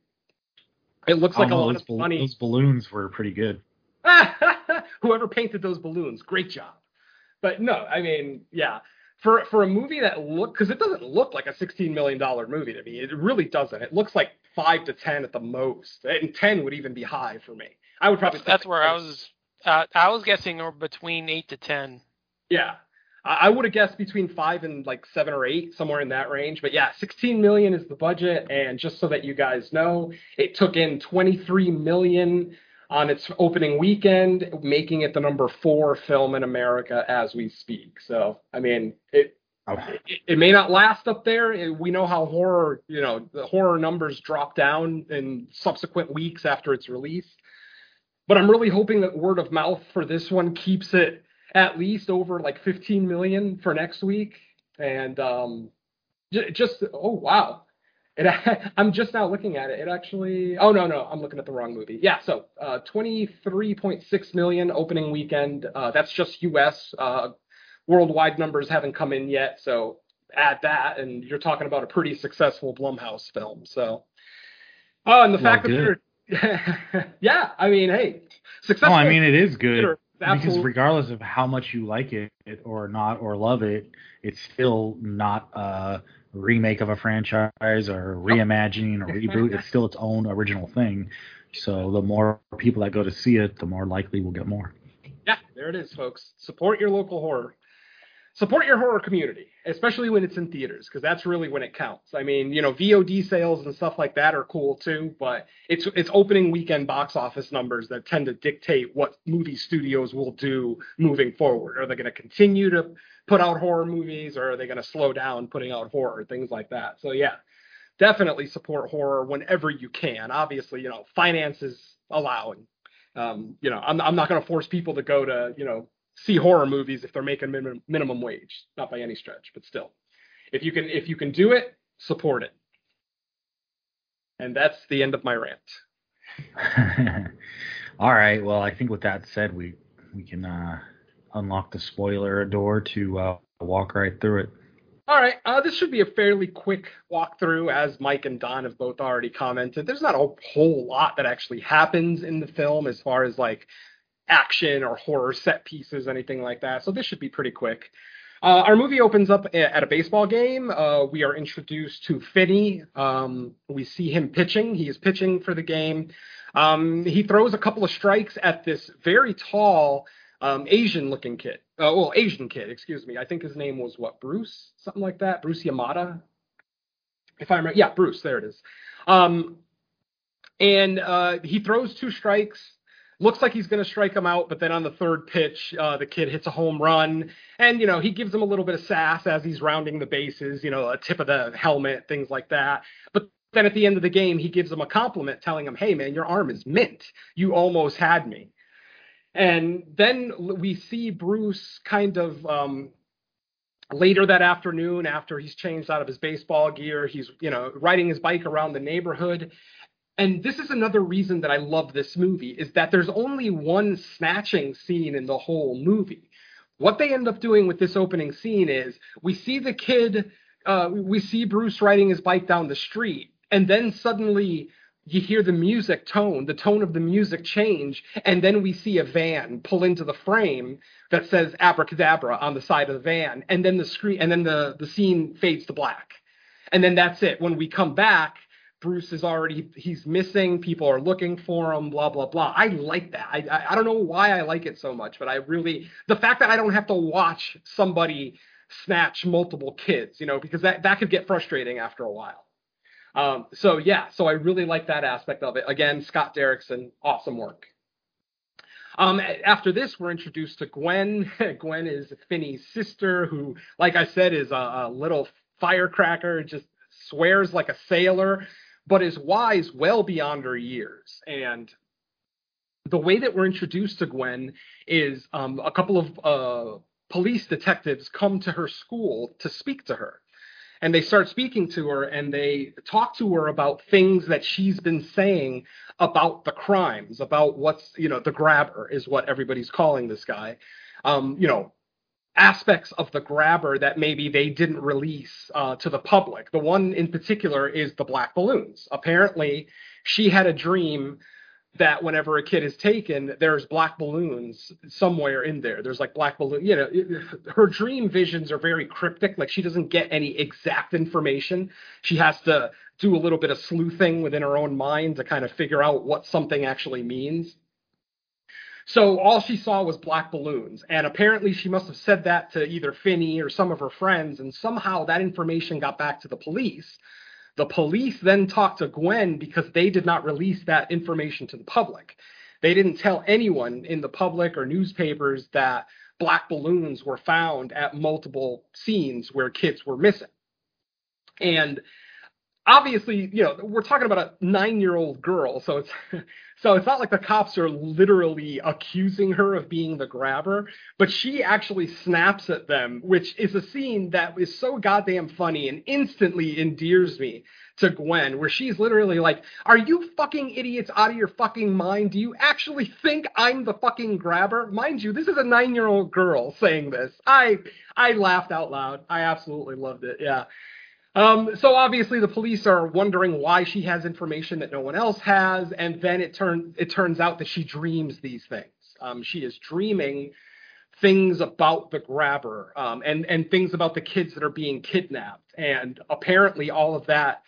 it looks like a Oh, lot of money. those balloons were pretty good. Whoever painted those balloons, great job. But no, I mean, yeah, for for a movie that look because it doesn't look like a sixteen million dollar movie to me. It really doesn't. It looks like five to ten at the most, and ten would even be high for me. I would probably. That's, where I was. Uh, I was guessing or between eight to ten. Yeah. I I would have guessed between five and like seven or eight, somewhere in that range. But yeah, 16 million is the budget. And just so that you guys know, it took in 23 million on its opening weekend, making it the number four film in America as we speak. So, I mean, it, Oh, it, it may not last up there. We know how horror, you know, the horror numbers drop down in subsequent weeks after its release. But I'm really hoping that word of mouth for this one keeps it at least over like 15 million for next week. And um, j- just oh wow, it, I'm just now looking at it. It actually oh no no I'm looking at the wrong movie. Yeah, so uh, 23.6 million opening weekend. Uh, that's just U.S. Uh, worldwide numbers haven't come in yet, so add that, and you're talking about a pretty successful Blumhouse film. So, oh, and the Well, fact that good. you're, yeah, I mean, hey, successful. No, I mean it is good because regardless of how much you like it or not or love it, it's still not a remake of a franchise or reimagining or reboot. It's still its own original thing. So the more people that go to see it, the more likely we'll get more. Yeah, there it is, folks. Support your local horror. Support your horror community, especially when it's in theaters, because that's really when it counts. I mean, you know, VOD sales and stuff like that are cool too, but it's it's opening weekend box office numbers that tend to dictate what movie studios will do moving forward. Are they going to continue to put out horror movies, or are they going to slow down putting out horror, things like that? So yeah, definitely support horror whenever you can. Obviously, you know, finances allowing. Um, you know, I'm I'm not going to force people to go to you know see horror movies if they're making minimum, minimum wage. Not by any stretch, but still, if you can if you can do it, support it. And that's the end of my rant. All right. Well, I think with that said, we we can uh, unlock the spoiler door to uh, walk right through it. All right, uh, this should be a fairly quick walkthrough, as Mike and Don have both already commented. There's not a whole lot that actually happens in the film as far as like action or horror set pieces, anything like that. So this should be pretty quick. Uh, our movie opens up at a baseball game. Uh, we are introduced to Finney. Um, we see him pitching. He is pitching for the game. Um, he throws a couple of strikes at this very tall um, Asian looking kid. Uh, well, Asian kid, excuse me. I think his name was what, Bruce? Something like that. Bruce Yamada. If I remember. Yeah, Bruce. There it is. Um, and uh, he throws two strikes. Looks like he's going to strike him out, but then on the third pitch, uh, the kid hits a home run, and you know he gives him a little bit of sass as he's rounding the bases, you know, a tip of the helmet, things like that. But then at the end of the game, he gives him a compliment, telling him, "Hey man, your arm is mint. You almost had me." And then we see Bruce kind of um, later that afternoon, after he's changed out of his baseball gear, he's you know riding his bike around the neighborhood. And this is another reason that I love this movie is that there's only one snatching scene in the whole movie. What they end up doing with this opening scene is we see the kid, uh, we see Bruce riding his bike down the street, and then suddenly you hear the music tone, the tone of the music change, and then we see a van pull into the frame that says abracadabra on the side of the van, and then the screen and then the, the scene fades to black. And then that's it. When we come back, Bruce is already he's missing, people are looking for him, blah blah blah. I like that. I, I don't know why I like it so much, but I really the fact that I don't have to watch somebody snatch multiple kids, you know, because that, that could get frustrating after a while. Um, so yeah, so I really like that aspect of it. Again, Scott Derrickson, awesome work. Um, after this, we're introduced to Gwen. Gwen is Finney's sister, who, like I said, is a, a little firecracker, just swears like a sailor, but is wise well beyond her years. And the way that we're introduced to Gwen is um, a couple of uh, police detectives come to her school to speak to her and they start speaking to her and they talk to her about things that she's been saying about the crimes, about what's, you know, the grabber is what everybody's calling this guy. Um, you know, aspects of the grabber that maybe they didn't release uh, to the public. The one in particular is the black balloons. Apparently, she had a dream that whenever a kid is taken, there's black balloons somewhere in there. There's like black balloon. You know, her dream visions are very cryptic. Like she doesn't get any exact information. She has to do a little bit of sleuthing within her own mind to kind of figure out what something actually means. So all she saw was black balloons, and apparently she must have said that to either Finney or some of her friends, and somehow that information got back to the police the police then talked to Gwen because they did not release that information to the public. They didn't tell anyone in the public or newspapers that black balloons were found at multiple scenes where kids were missing. And obviously, you know, we're talking about a nine-year-old girl, so it's so it's not like the cops are literally accusing her of being the grabber, but she actually snaps at them, which is a scene that is so goddamn funny and instantly endears me to Gwen, where she's literally like, Are you fucking idiots out of your fucking mind? Do you actually think I'm the fucking grabber? Mind you, this is a nine year old girl saying this. I I laughed out loud. I absolutely loved it. Yeah. Um, so obviously the police are wondering why she has information that no one else has, and then it turns it turns out that she dreams these things. Um, she is dreaming things about the grabber um, and and things about the kids that are being kidnapped, and apparently all of that,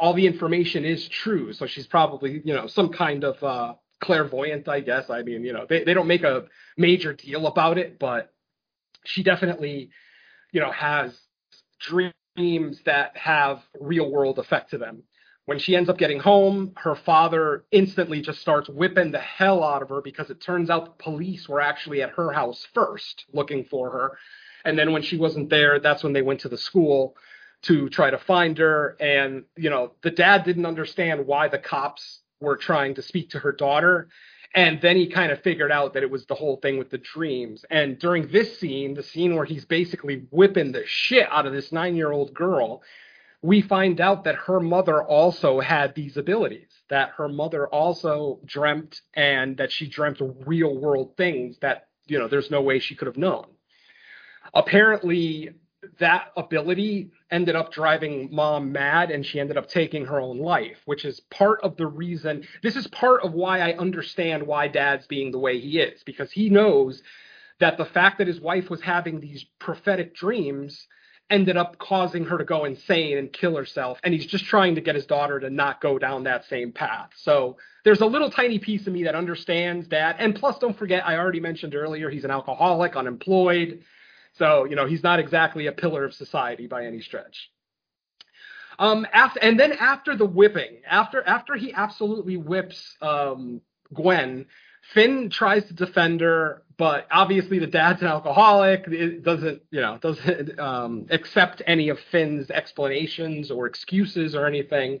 all the information is true. So she's probably you know some kind of uh, clairvoyant, I guess. I mean, you know, they they don't make a major deal about it, but she definitely, you know, has dreams dreams that have real world effect to them. When she ends up getting home, her father instantly just starts whipping the hell out of her because it turns out the police were actually at her house first looking for her. And then when she wasn't there, that's when they went to the school to try to find her. And, you know, the dad didn't understand why the cops were trying to speak to her daughter. And then he kind of figured out that it was the whole thing with the dreams. And during this scene, the scene where he's basically whipping the shit out of this nine year old girl, we find out that her mother also had these abilities, that her mother also dreamt and that she dreamt real world things that, you know, there's no way she could have known. Apparently, that ability ended up driving mom mad and she ended up taking her own life, which is part of the reason. This is part of why I understand why dad's being the way he is, because he knows that the fact that his wife was having these prophetic dreams ended up causing her to go insane and kill herself. And he's just trying to get his daughter to not go down that same path. So there's a little tiny piece of me that understands that. And plus, don't forget, I already mentioned earlier, he's an alcoholic, unemployed. So, you know, he's not exactly a pillar of society by any stretch. Um, after, and then after the whipping, after after he absolutely whips um, Gwen, Finn tries to defend her, but obviously the dad's an alcoholic. It doesn't, you know, doesn't um, accept any of Finn's explanations or excuses or anything.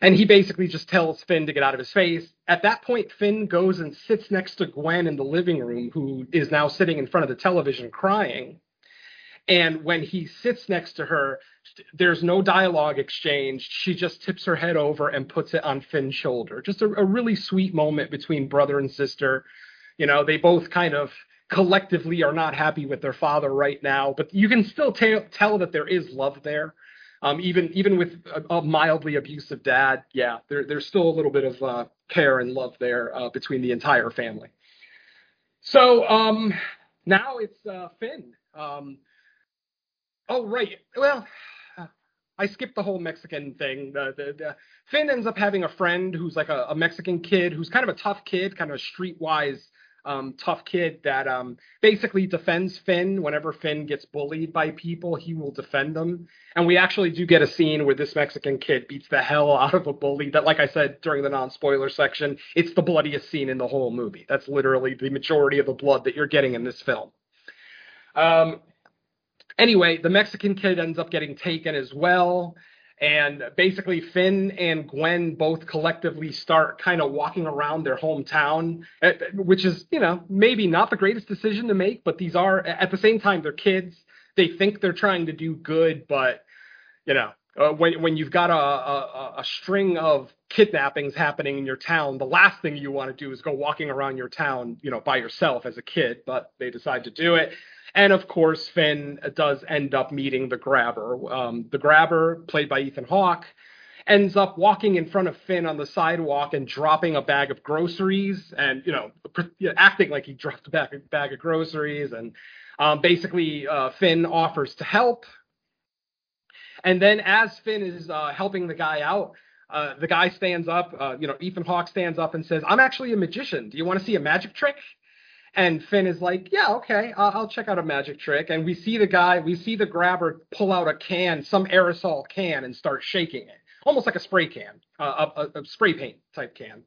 And he basically just tells Finn to get out of his face. At that point, Finn goes and sits next to Gwen in the living room, who is now sitting in front of the television crying. And when he sits next to her, there's no dialogue exchanged. She just tips her head over and puts it on Finn's shoulder. Just a, a really sweet moment between brother and sister. You know, they both kind of collectively are not happy with their father right now, but you can still t- tell that there is love there. Um, even even with a, a, mildly abusive dad, yeah, there, there's still a little bit of uh, care and love there uh, between the entire family. So um, now it's uh, Finn. Um, oh right, well, I skipped the whole Mexican thing. The, the, the, Finn ends up having a friend who's like a, a, Mexican kid who's kind of a tough kid, kind of a streetwise um, tough kid that um, basically defends Finn whenever Finn gets bullied by people. He will defend them. And we actually do get a scene where this Mexican kid beats the hell out of a bully. That, like I said during the non-spoiler section, it's the bloodiest scene in the whole movie. That's literally the majority of the blood that you're getting in this film. Um, anyway, the Mexican kid ends up getting taken as well. And basically, Finn and Gwen both collectively start kind of walking around their hometown, eh, which is, you know, maybe not the greatest decision to make, but these are, at the same time, they're kids. They think they're trying to do good, but, you know, uh, when when you've got a, a, a string of kidnappings happening in your town, the last thing you want to do is go walking around your town, you know, by yourself as a kid. But they decide to do it. And of course, Finn does end up meeting the grabber. Um, the grabber, played by Ethan Hawke, ends up walking in front of Finn on the sidewalk and dropping a bag of groceries and, you know, acting like he dropped a bag, a bag of groceries. And um, basically, uh, Finn offers to help. And then as Finn is uh, helping the guy out, uh, the guy stands up, uh, you know, Ethan Hawke stands up and says, I'm actually a magician. Do you want to see a magic trick? And Finn is like, yeah, okay, I'll, I'll check out a magic trick. And we see the guy, we see the grabber pull out a can, some aerosol can, and start shaking it, almost like a spray can, uh, a, a, spray paint type can.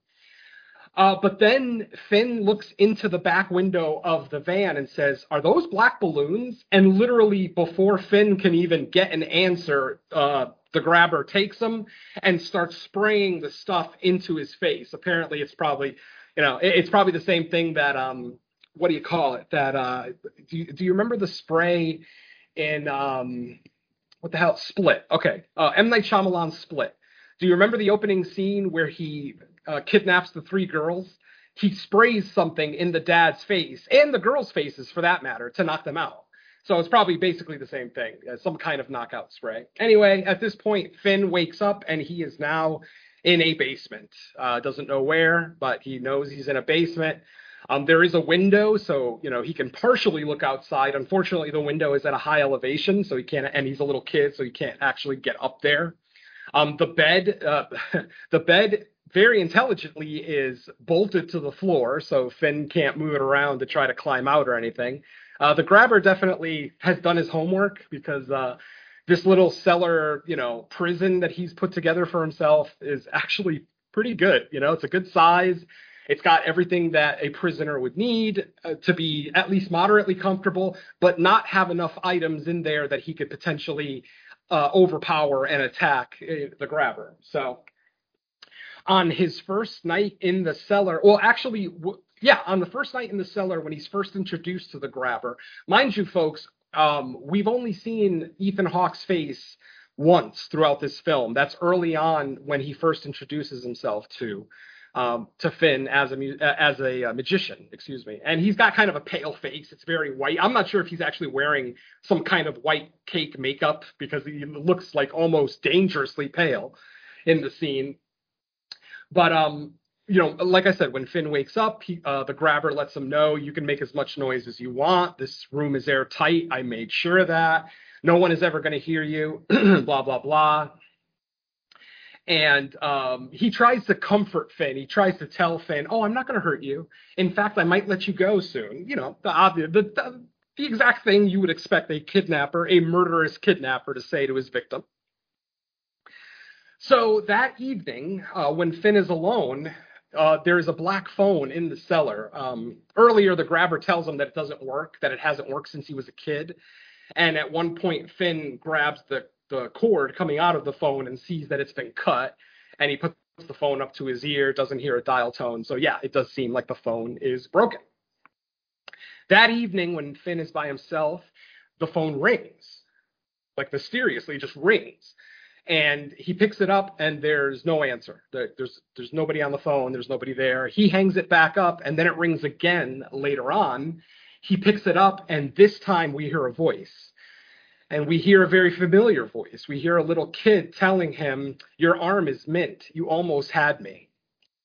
Uh, but then Finn looks into the back window of the van and says, Are those black balloons? And literally, before Finn can even get an answer, uh, the grabber takes them and starts spraying the stuff into his face. Apparently, it's probably, you know, it's probably the same thing that um, what do you call it? That uh, do you, do you remember the spray in um, what the hell? Split. Okay, uh, M Night Shyamalan Split. Do you remember the opening scene where he uh, kidnaps the three girls? He sprays something in the dad's face and the girls' faces, for that matter, to knock them out. So it's probably basically the same thing, uh, some kind of knockout spray. Anyway, at this point, Finn wakes up and he is now in a basement. Uh, doesn't know where, but he knows he's in a basement. Um, there is a window, so you know he can partially look outside. Unfortunately, the window is at a high elevation, so he can't. And he's a little kid, so he can't actually get up there. Um, the bed, uh, the bed, very intelligently is bolted to the floor, so Finn can't move it around to try to climb out or anything. Uh, the grabber definitely has done his homework because uh, this little cellar, you know, prison that he's put together for himself is actually pretty good. You know, it's a good size. It's got everything that a prisoner would need uh, to be at least moderately comfortable, but not have enough items in there that he could potentially uh, overpower and attack uh, the grabber. So, on his first night in the cellar. Well, actually, w- yeah, on the first night in the cellar when he's first introduced to the grabber. Mind you, folks, um, we've only seen Ethan Hawke's face once throughout this film. That's early on when he first introduces himself to um, to Finn as a mu- uh, as a uh, magician, excuse me. And he's got kind of a pale face. It's very white. I'm not sure if he's actually wearing some kind of white cake makeup because he looks like almost dangerously pale in the scene. But um, you know, like I said, when Finn wakes up, he, uh, the grabber lets him know you can make as much noise as you want. This room is airtight. I made sure of that. No one is ever going to hear you. blah blah blah and um, he tries to comfort Finn. He tries to tell Finn, "Oh, I'm not going to hurt you. In fact, I might let you go soon." You know, the obvious, the, the, the exact thing you would expect a kidnapper, a murderous kidnapper, to say to his victim. So that evening, uh, when Finn is alone, uh, there's a black phone in the cellar. Um, earlier, the grabber tells him that it doesn't work, that it hasn't worked since he was a kid. And at one point, Finn grabs the the cord coming out of the phone and sees that it's been cut and he puts the phone up to his ear doesn't hear a dial tone. So yeah it does seem like the phone is broken. That evening when finn is by himself the phone rings like mysteriously just rings. And he picks it up and there's no answer. There's there's nobody on the phone. There's nobody there. He hangs it back up and then it rings again later on. He picks it up and this time we hear a voice and we hear a very familiar voice. We hear a little kid telling him, Your arm is mint. You almost had me.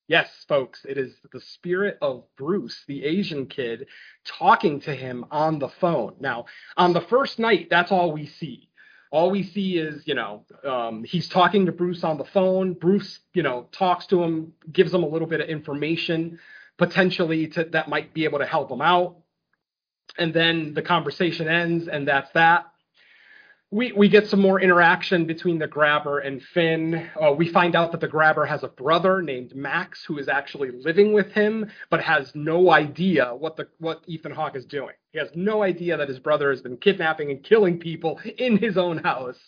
Yes, folks, it is the spirit of Bruce, the Asian kid, talking to him on the phone. Now, on the first night, that's all we see. All we see is, you know, um, he's talking to Bruce on the phone. Bruce, you know, talks to him, gives him a little bit of information, potentially to, that might be able to help him out. And then the conversation ends, and that's that we we get some more interaction between the grabber and Finn. Uh, we find out that the grabber has a brother named Max who is actually living with him, but has no idea what the what Ethan Hawke is doing. He has no idea that his brother has been kidnapping and killing people in his own house.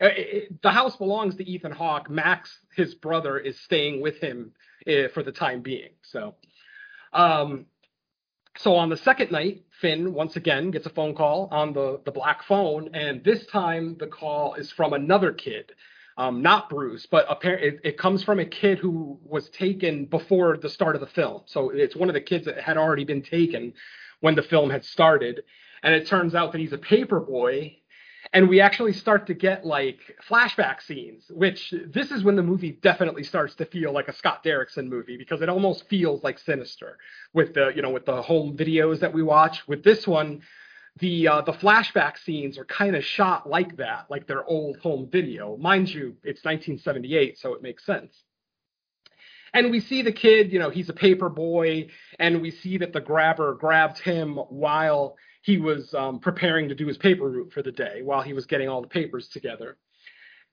Uh, it, the house belongs to Ethan Hawke. Max, his brother, is staying with him uh, for the time being. So, um, so on the second night, Finn once again gets a phone call on the, the black phone, and this time the call is from another kid, um, not Bruce, but apparently it, it, comes from a kid who was taken before the start of the film. So it's one of the kids that had already been taken when the film had started, and it turns out that he's a paper boy and we actually start to get like flashback scenes which this is when the movie definitely starts to feel like a scott derrickson movie because it almost feels like sinister with the you know with the home videos that we watch. With this one the uh, the flashback scenes are kind of shot like that like their old home video. Mind you it's 1978 so it makes sense. And we see the kid you know he's a paper boy and we see that the grabber grabs him while he was um, preparing to do his paper route for the day while he was getting all the papers together.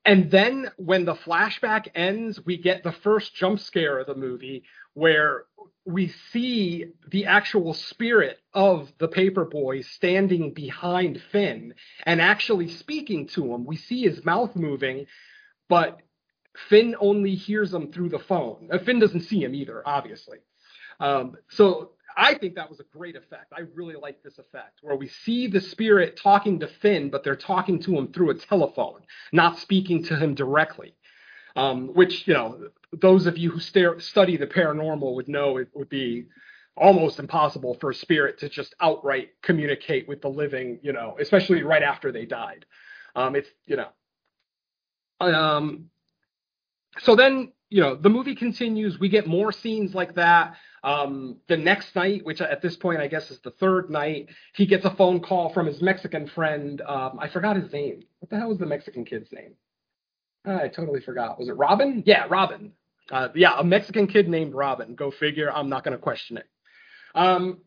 And then when the flashback ends, we get the first jump scare of the movie where we see the actual spirit of the paper boy standing behind Finn and actually speaking to him. We see his mouth moving, but Finn only hears him through the phone. Uh, Finn doesn't see him either, obviously. Um, so I think that was a great effect. I really like this effect where we see the spirit talking to Finn, but they're talking to him through a telephone, not speaking to him directly. Um, which you know, those of you who stare, study the paranormal would know it would be almost impossible for a spirit to just outright communicate with the living. You know, especially right after they died. Um, it's you know. Um, so then you know the movie continues. We get more scenes like that. Um, the next night, which at this point I guess is the third night, he gets a phone call from his Mexican friend. Um, I forgot his name. What the hell was the Mexican kid's name? I totally forgot. Was it Robin? Yeah, Robin. Uh, yeah, a Mexican kid named Robin. Go figure. I'm not going to question it. Um,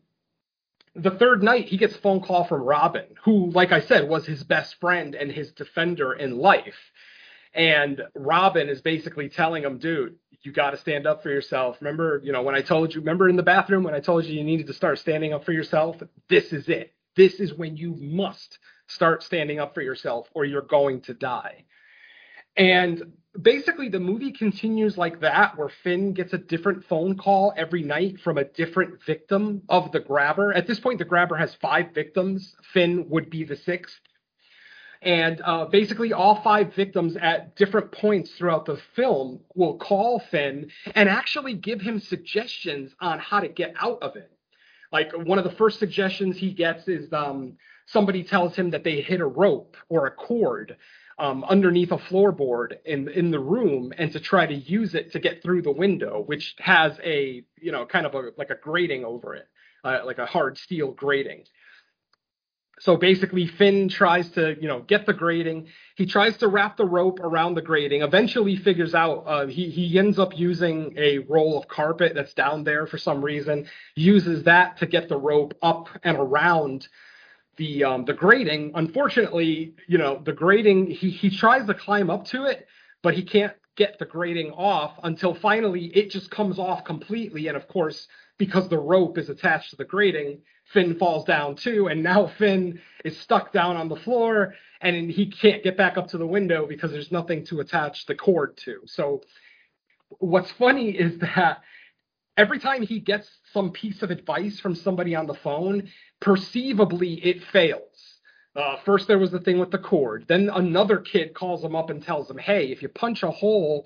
the third night, he gets a phone call from Robin, who, like I said, was his best friend and his defender in life. And Robin is basically telling him, dude, you got to stand up for yourself. Remember, you know, when I told you, remember in the bathroom when I told you you needed to start standing up for yourself? This is it. This is when you must start standing up for yourself or you're going to die. And basically the movie continues like that where Finn gets a different phone call every night from a different victim of the grabber. At this point the grabber has 5 victims. Finn would be the 6th. And uh, basically, all five victims at different points throughout the film will call Finn and actually give him suggestions on how to get out of it. Like one of the first suggestions he gets is um, somebody tells him that they hit a rope or a cord um, underneath a floorboard in in the room, and to try to use it to get through the window, which has a you know kind of a like a grating over it, uh, like a hard steel grating so basically finn tries to you know get the grating he tries to wrap the rope around the grating eventually figures out uh, he, he ends up using a roll of carpet that's down there for some reason uses that to get the rope up and around the um, the grating unfortunately you know the grating he, he tries to climb up to it but he can't get the grating off until finally it just comes off completely. And of course because the rope is attached to the grating Finn falls down too, and now Finn is stuck down on the floor, and he can't get back up to the window because there's nothing to attach the cord to. So, what's funny is that every time he gets some piece of advice from somebody on the phone, perceivably it fails. Uh, first, there was the thing with the cord. Then another kid calls him up and tells him, "Hey, if you punch a hole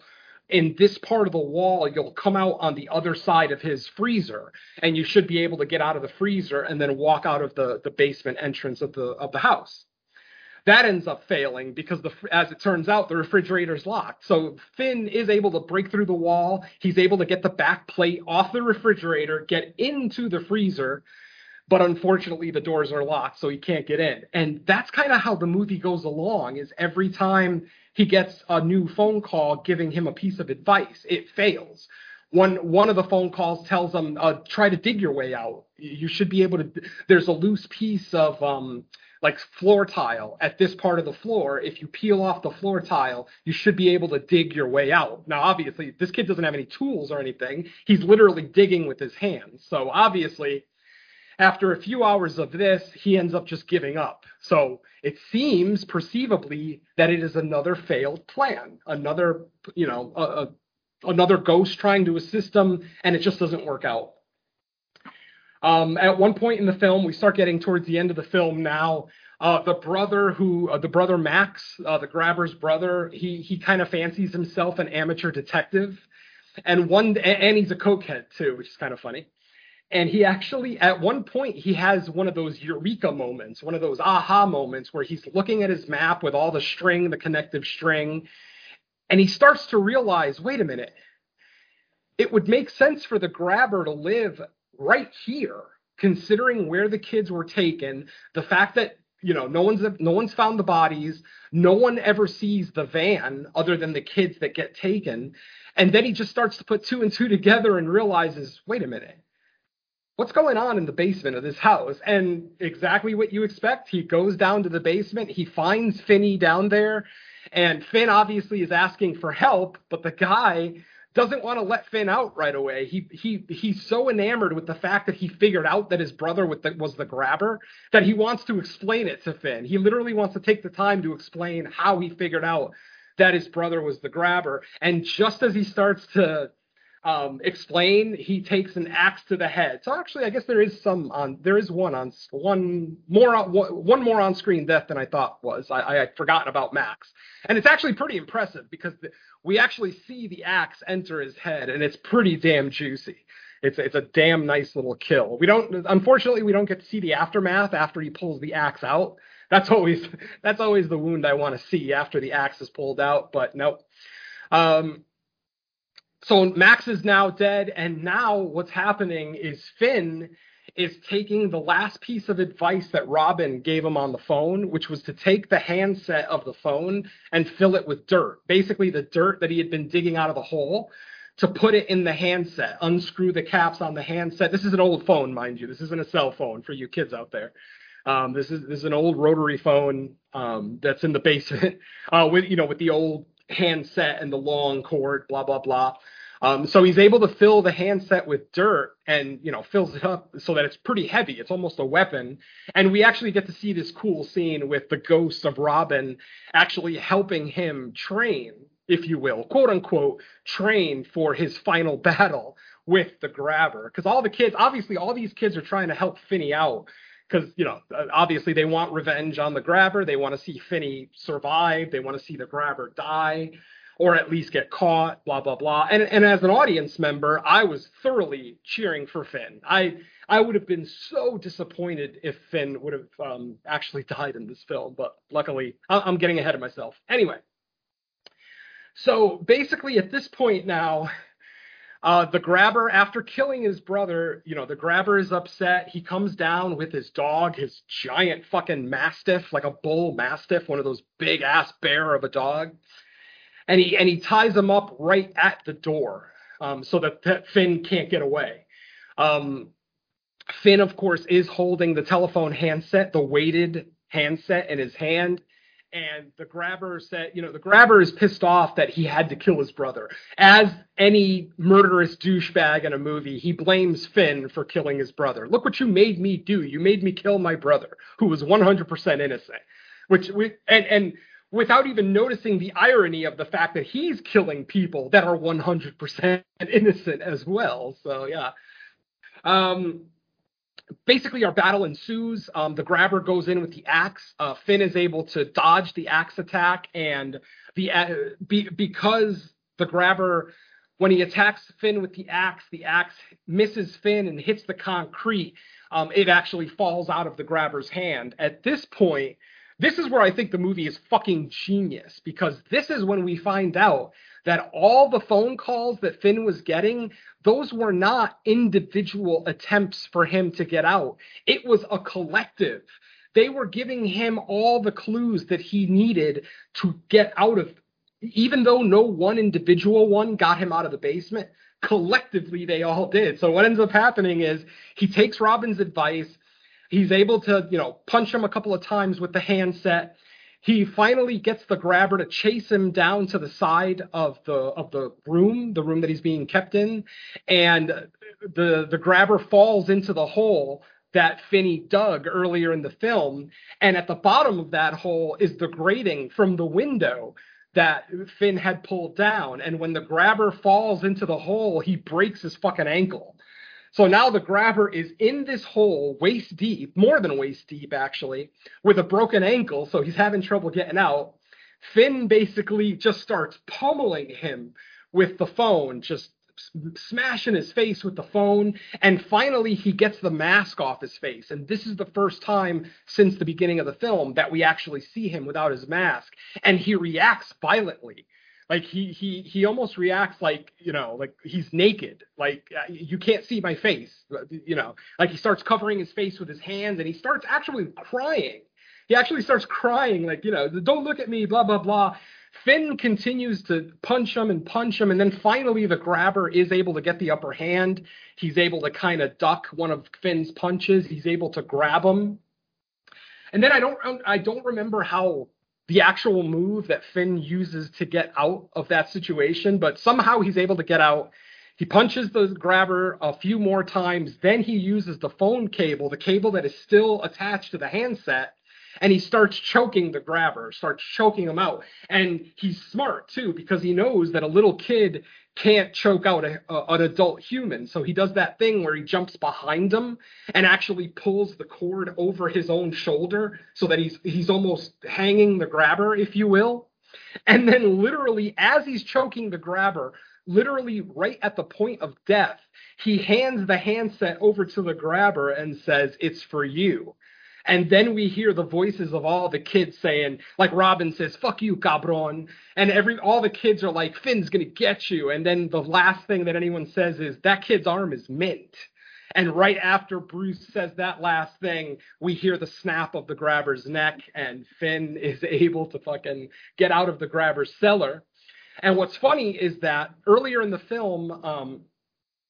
in this part of the wall, you'll come out on the other side of his freezer, and you should be able to get out of the freezer and then walk out of the, the basement entrance of the of the house. That ends up failing because the as it turns out the refrigerator's locked. So Finn is able to break through the wall. He's able to get the back plate off the refrigerator, get into the freezer, but unfortunately the doors are locked, so he can't get in. And that's kind of how the movie goes along. Is every time he gets a new phone call giving him a piece of advice. It fails. One one of the phone calls tells him, uh, "Try to dig your way out. You should be able to." There's a loose piece of um, like floor tile at this part of the floor. If you peel off the floor tile, you should be able to dig your way out. Now, obviously, this kid doesn't have any tools or anything. He's literally digging with his hands. So obviously, after a few hours of this, he ends up just giving up. So it seems perceivably that it is another failed plan, another, you know, a, a, another ghost trying to assist him, and it just doesn't work out. Um, at one point in the film, we start getting towards the end of the film now. Uh, the brother who, uh, the brother Max, uh, the grabber's brother, he he kind of fancies himself an amateur detective, and one and he's a cokehead too, which is kind of funny and he actually at one point he has one of those eureka moments one of those aha moments where he's looking at his map with all the string the connective string and he starts to realize wait a minute it would make sense for the grabber to live right here considering where the kids were taken the fact that you know no one's no one's found the bodies no one ever sees the van other than the kids that get taken. And then he just starts to put two and two together and realizes wait a minute what's going on in the basement of this house? And exactly what you expect. He goes down to the basement. He finds Finney down there. And Finn obviously is asking for help, but the guy doesn't want to let Finn out right away. He he he's so enamored with the fact that he figured out that his brother the, was the grabber that he wants to explain it to Finn. He literally wants to take the time to explain how he figured out that his brother was the grabber. And just as he starts to um, explain, he takes an axe to the head. So actually, I guess there is some on. There is one on one more on, one more on screen death than I thought was. I, I had forgotten about Max, and it's actually pretty impressive because the, we actually see the axe enter his head, and it's pretty damn juicy. It's it's a damn nice little kill. We don't unfortunately we don't get to see the aftermath after he pulls the axe out. That's always that's always the wound I want to see after the axe is pulled out. But nope. Um, so Max is now dead, and now what's happening is Finn is taking the last piece of advice that Robin gave him on the phone, which was to take the handset of the phone and fill it with dirt. Basically, the dirt that he had been digging out of the hole to put it in the handset, unscrew the caps on the handset. This is an old phone, mind you. This isn't a cell phone for you kids out there. Um, this is this is an old rotary phone um, that's in the basement uh, with you know with the old handset and the long cord, blah blah blah. Um, so he's able to fill the handset with dirt and you know fills it up so that it's pretty heavy. It's almost a weapon. And we actually get to see this cool scene with the ghost of Robin actually helping him train if you will, quote unquote, train for his final battle with the grabber. Because all the kids, obviously, all these kids are trying to help Finney out. Because, you know, obviously they want revenge on the grabber. They want to see Finney survive. They want to see the grabber die or at least get caught, blah, blah, blah. And, and as an audience member, I was thoroughly cheering for Finn. I, I would have been so disappointed if Finn would have um, actually died in this film, but luckily I'm getting ahead of myself. Anyway, so basically at this point now, uh, the grabber, after killing his brother, you know, the grabber is upset. He comes down with his dog, his giant fucking mastiff, like a bull mastiff, one of those big ass bear of a dog, and he and he ties him up right at the door, um, so that, Finn can't get away. Um, Finn, of course, is holding the telephone handset, the weighted handset in his hand. And the grabber said, you know, the grabber is pissed off that he had to kill his brother. As any murderous douchebag in a movie, he blames Finn for killing his brother. Look what you made me do. You made me kill my brother, who was 100% innocent. Which we and and without even noticing the irony of the fact that he's killing people that are 100% innocent as well. So yeah. Um, basically our battle ensues. Um, the grabber goes in with the axe. Uh, Finn is able to dodge the axe attack, and the uh, be, because the grabber, when he attacks Finn with the axe, the axe misses Finn and hits the concrete. Um, it actually falls out of the grabber's hand. At this point, this is where I think the movie is fucking genius because this is when we find out that all the phone calls that Finn was getting, those were not individual attempts for him to get out. It was a collective. They were giving him all the clues that he needed to get out of, even though no one individual one got him out of the basement, collectively they all did. So what ends up happening is he takes Robin's advice. He's able to, you know, punch him a couple of times with the handset. He finally gets the grabber to chase him down to the side of the of the room, the room that he's being kept in, and the the grabber falls into the hole that Finney dug earlier in the film, and at the bottom of that hole is the grating from the window that Finn had pulled down, and when the grabber falls into the hole, he breaks his fucking ankle. So now the grabber is in this hole, waist deep, more than waist deep actually, with a broken ankle, so he's having trouble getting out. Finn basically just starts pummeling him with the phone, just smashing his face with the phone, and finally he gets the mask off his face. And this is the first time since the beginning of the film that we actually see him without his mask, and he reacts violently like he he he almost reacts like you know like he's naked. Like uh, you can't see my face you know. Like he starts covering his face with his hands and he starts actually crying. He actually starts crying like you know don't look at me blah blah blah. Finn continues to punch him and punch him, and then finally the grabber is able to get the upper hand. He's able to kind of duck one of Finn's punches. He's able to grab him, and then I don't I don't remember how the actual move that Finn uses to get out of that situation, but somehow he's able to get out. He punches the grabber a few more times, then he uses the phone cable, the cable that is still attached to the handset, and he starts choking the grabber, starts choking him out. And he's smart too, because he knows that a little kid can't choke out a, a, an adult human. So he does that thing where he jumps behind him and actually pulls the cord over his own shoulder so that he's he's almost hanging the grabber, if you will. And then literally as he's choking the grabber, literally right at the point of death, he hands the handset over to the grabber and says, "It's for you." And then we hear the voices of all the kids saying, like Robin says, fuck you, cabron. And every all the kids are like, Finn's gonna get you. And then the last thing that anyone says is, that kid's arm is mint. And right after Bruce says that last thing, we hear the snap of the grabber's neck, and Finn is able to fucking get out of the grabber's cellar. And what's funny is that earlier in the film, um,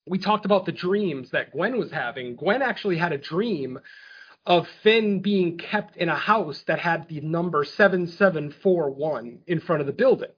we talked about the dreams that Gwen was having. Gwen actually had a dream of Finn being kept in a house that had the number 7741 in front of the building.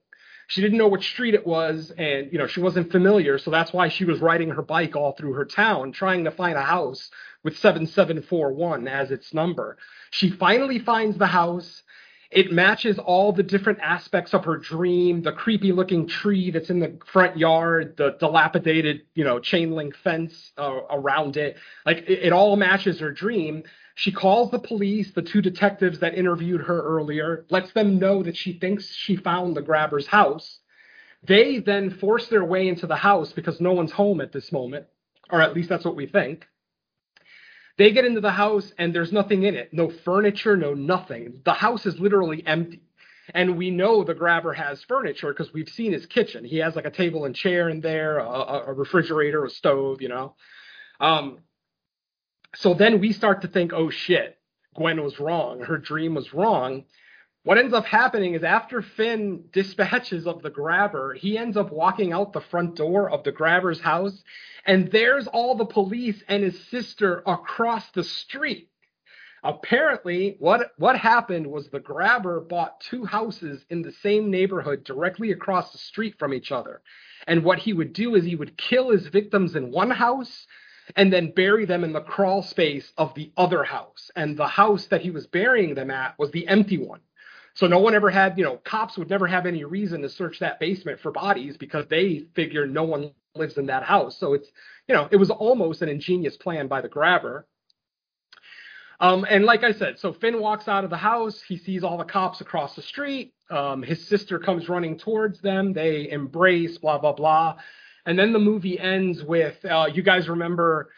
She didn't know which street it was, and you know she wasn't familiar, so that's why she was riding her bike all through her town, trying to find a house with 7741 as its number. She finally finds the house. It matches all the different aspects of her dream, the creepy looking tree that's in the front yard, the dilapidated, you know, chain link fence uh, around it. Like it, it all matches her dream. She calls the police, the two detectives that interviewed her earlier, lets them know that she thinks she found the grabber's house. They then force their way into the house because no one's home at this moment, or at least that's what we think. They get into the house and there's nothing in it no furniture, no nothing. The house is literally empty. And we know the grabber has furniture because we've seen his kitchen. He has like a table and chair in there, a, a refrigerator, a stove, you know. Um, so then we start to think, oh shit, Gwen was wrong. Her dream was wrong. What ends up happening is after Finn dispatches of the grabber, he ends up walking out the front door of the grabber's house, and there's all the police and his sister across the street. Apparently, what what happened was the grabber bought two houses in the same neighborhood directly across the street from each other. And what he would do is he would kill his victims in one house and then bury them in the crawl space of the other house. And the house that he was burying them at was the empty one. So no one ever had, you know, cops would never have any reason to search that basement for bodies because they figure no one lives in that house. So it's, you know, it was almost an ingenious plan by the grabber. Um, and like I said, so Finn walks out of the house. He sees all the cops across the street. Um, his sister comes running towards them. They embrace, blah, blah, blah. And then the movie ends with uh, you guys remember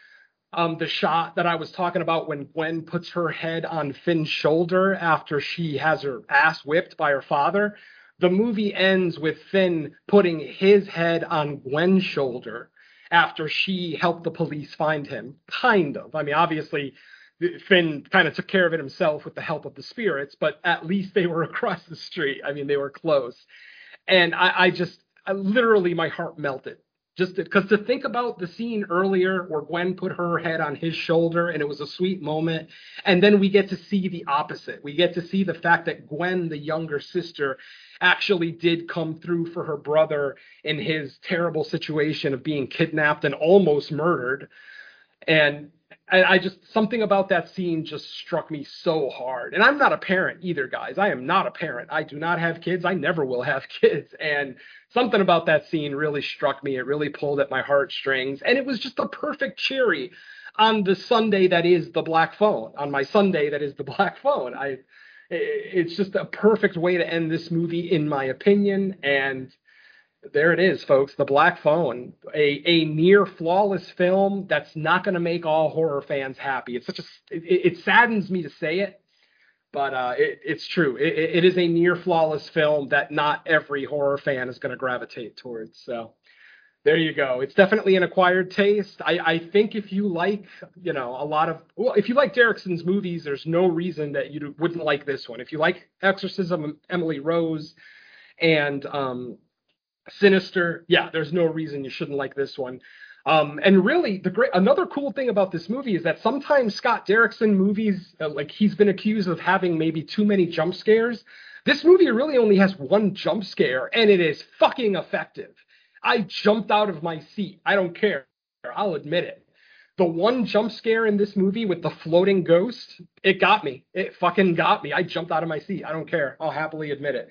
um, the shot that I was talking about when Gwen puts her head on Finn's shoulder after she has her ass whipped by her father. The movie ends with Finn putting his head on Gwen's shoulder after she helped the police find him. Kind of. I mean, obviously, Finn kind of took care of it himself with the help of the spirits, but at least they were across the street. I mean, they were close. And I, I just, I, literally, my heart melted just because to, to think about the scene earlier where Gwen put her head on his shoulder and it was a sweet moment, and then we get to see the opposite. We get to see the fact that Gwen, the younger sister, actually did come through for her brother in his terrible situation of being kidnapped and almost murdered. And I, I just something about that scene just struck me so hard. And I'm not a parent either, guys. I am not a parent. I do not have kids. I never will have kids. And something about that scene really struck me. It really pulled at my heartstrings. And it was just a perfect cherry on the sundae that is the black phone. On my sundae that is the black phone. I it's just a perfect way to end this movie in my opinion and there it is, folks. The Black Phone, a, a near flawless film that's not going to make all horror fans happy. It's such a it, it saddens me to say it, but uh, it, it's true. It, it is a near flawless film that not every horror fan is going to gravitate towards. So there you go. It's definitely an acquired taste. I, I think if you like, you know, a lot of well, if you like Derrickson's movies, there's no reason that you wouldn't like this one. If you like Exorcism, Emily Rose, and um, Sinister. Yeah, there's no reason you shouldn't like this one. Um, and really, the great another cool thing about this movie is that sometimes Scott Derrickson movies, uh, like he's been accused of having maybe too many jump scares. This movie really only has one jump scare, and it is fucking effective. I jumped out of my seat. I don't care. I'll admit it. The one jump scare in this movie with the floating ghost, it got me. It fucking got me. I jumped out of my seat. I don't care. I'll happily admit it.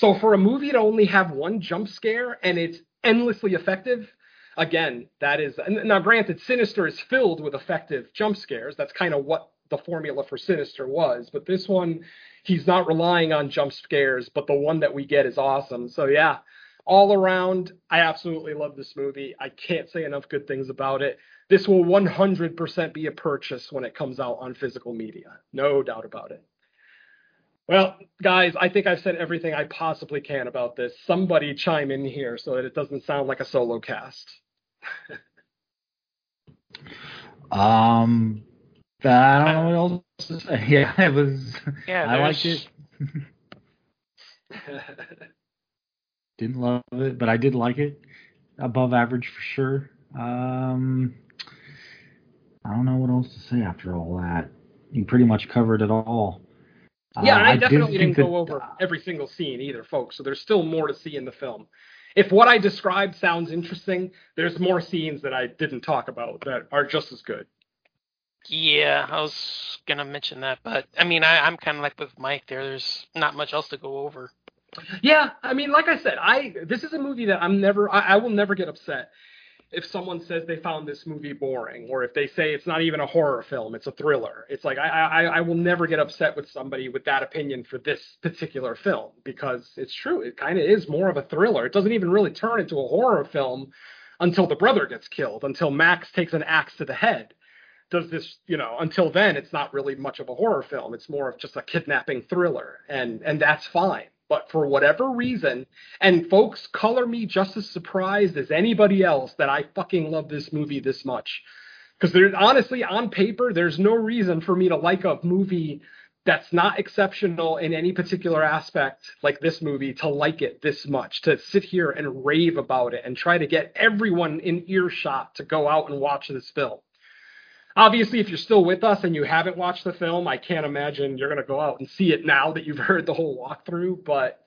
So for a movie to only have one jump scare and it's endlessly effective, again, that is now granted, Sinister is filled with effective jump scares. That's kind of what the formula for Sinister was, but this one, he's not relying on jump scares, but the one that we get is awesome. So yeah, all around, I absolutely love this movie. I can't say enough good things about it. This will 100% be a purchase when it comes out on physical media. No doubt about it. Well, guys, I think I've said everything I possibly can about this. Somebody chime in here so that it doesn't sound like a solo cast. um, I don't know what else to say. Yeah, it was. Yeah, I liked it. Didn't love it, but I did like it. Above average for sure. Um, I don't know what else to say after all that. You pretty much covered it all. Yeah, um, and I, I definitely did didn't go that- over uh, every single scene either, folks. So there's still more to see in the film. If what I described sounds interesting, there's more scenes that I didn't talk about that are just as good. Yeah, I was gonna mention that, but I mean, I, I'm kind of like with Mike there. There's not much else to go over. Yeah, I mean, like I said, I this is a movie that I'm never, I, I will never get upset if someone says they found this movie boring, or if they say it's not even a horror film, it's a thriller. It's like I, I, I will never get upset with somebody with that opinion for this particular film because it's true. It kind of is more of a thriller. It doesn't even really turn into a horror film until the brother gets killed, until Max takes an axe to the head. Does this, you know, until then, it's not really much of a horror film. It's more of just a kidnapping thriller, and and that's fine. But for whatever reason, and folks color me just as surprised as anybody else that I fucking love this movie this much. Because there's honestly, on paper, there's no reason for me to like a movie that's not exceptional in any particular aspect like this movie to like it this much, to sit here and rave about it and try to get everyone in earshot to go out and watch this film. Obviously, if you're still with us and you haven't watched the film, I can't imagine you're going to go out and see it now that you've heard the whole walkthrough. But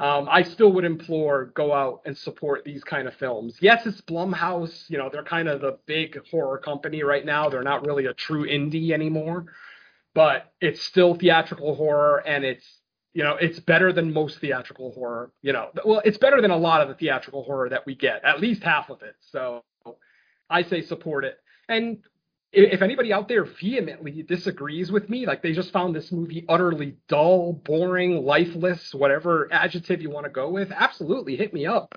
um, I still would implore go out and support these kind of films. Yes, it's Blumhouse. You know, they're kind of the big horror company right now. They're not really a true indie anymore, but it's still theatrical horror, and it's you know it's better than most theatrical horror. You know, well, it's better than a lot of the theatrical horror that we get, at least half of it. So I say support it. And if anybody out there vehemently disagrees with me, like they just found this movie utterly dull, boring, lifeless, whatever adjective you want to go with, absolutely hit me up.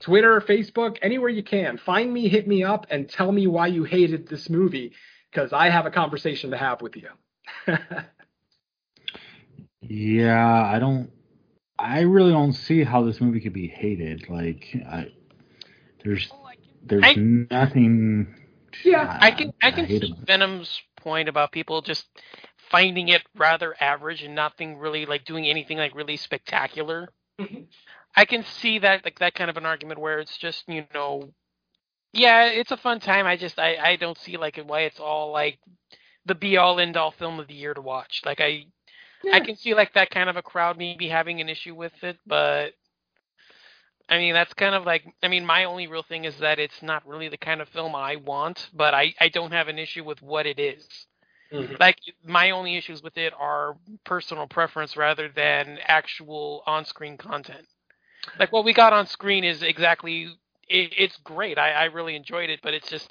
Twitter, Facebook, anywhere you can. Find me, hit me up, and tell me why you hated this movie, because I have a conversation to have with you. yeah, I don't. I really don't see how this movie could be hated. Like, I, there's, oh, there's I, nothing yeah, I can I can see him. Venom's point about people just finding it rather average and nothing really like doing anything like really spectacular. Mm-hmm. I can see that like that kind of an argument where it's just you know, yeah, it's a fun time. I just I I don't see like why it's all like the be all end all film of the year to watch. Like I yeah. I can see like that kind of a crowd maybe having an issue with it, but I mean, that's kind of like, I mean, my only real thing is that it's not really the kind of film I want, but I, I don't have an issue with what it is. Mm-hmm. Like, my only issues with it are personal preference rather than actual on screen content. Like, what we got on screen is exactly, it, it's great. I, I really enjoyed it, but it's just,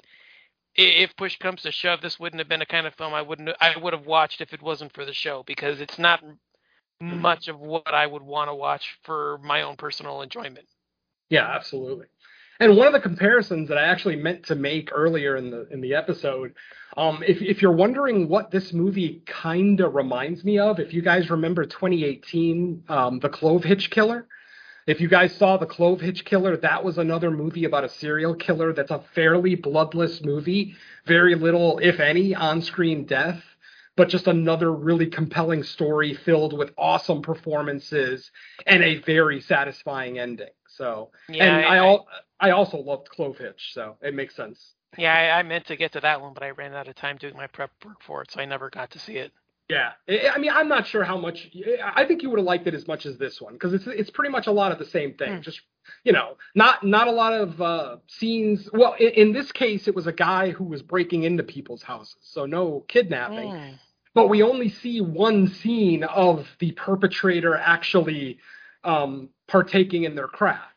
if push comes to shove, this wouldn't have been a kind of film I wouldn't, I would have watched if it wasn't for the show because it's not much of what I would want to watch for my own personal enjoyment. Yeah, absolutely. And one of the comparisons that I actually meant to make earlier in the in the episode, um, if if you're wondering what this movie kind of reminds me of, if you guys remember 2018, um, The Clove Hitch Killer. If you guys saw The Clove Hitch Killer, that was another movie about a serial killer that's a fairly bloodless movie. Very little, if any, on screen death, but just another really compelling story filled with awesome performances and a very satisfying ending. So, yeah, and I, I, I, I also loved Clove Hitch, so it makes sense. Yeah, I, I meant to get to that one, but I ran out of time doing my prep work for it, so I never got to see it. Yeah, I mean, I'm not sure how much. I think you would have liked it as much as this one because it's it's pretty much a lot of the same thing. Mm. Just you know, not not a lot of uh, scenes. Well, in, in, this case, it was a guy who was breaking into people's houses, so no kidnapping. Mm. But we only see one scene of the perpetrator actually um, partaking in their craft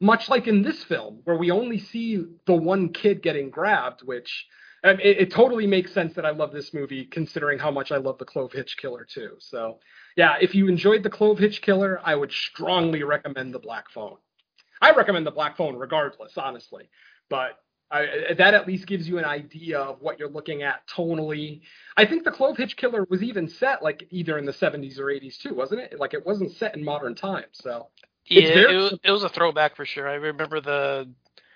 much like in this film where we only see the one kid getting grabbed which Um, it, it, totally makes sense that i love this movie considering how much i love the clove hitch killer too so yeah if you enjoyed the clove hitch killer i would strongly recommend the black phone i recommend the black phone regardless honestly but I, that at least gives you an idea of what you're looking at tonally. I think the Clove Hitch Killer was even set like either in the 70s or 80s too, wasn't it? Like it wasn't set in modern times. So yeah, it, was, it was a throwback for sure. I remember the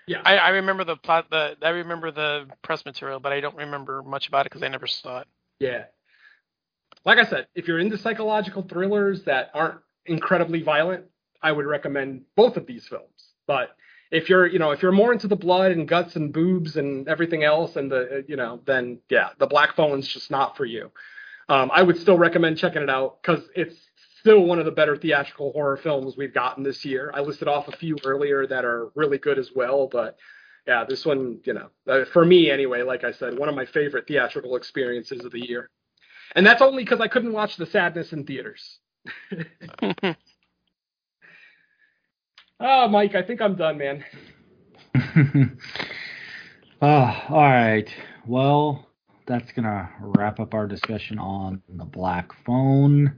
yeah. I, I remember the plot. The I remember the press material, but I don't remember much about it because I never saw it. Yeah. Like I said, if you're into psychological thrillers that aren't incredibly violent, I would recommend both of these films. But if you're, you know, if you're more into the blood and guts and boobs and everything else, and the, you know, then yeah, the Black Phone's just not for you. Um, I would still recommend checking it out because it's still one of the better theatrical horror films we've gotten this year. I listed off a few earlier that are really good as well, but yeah, this one, you know, uh, for me anyway, like I said, one of my favorite theatrical experiences of the year. And that's only because I couldn't watch The Sadness in theaters. oh, Mike, I think I'm done, man. oh, all right. Well, that's gonna wrap up our discussion on the black phone.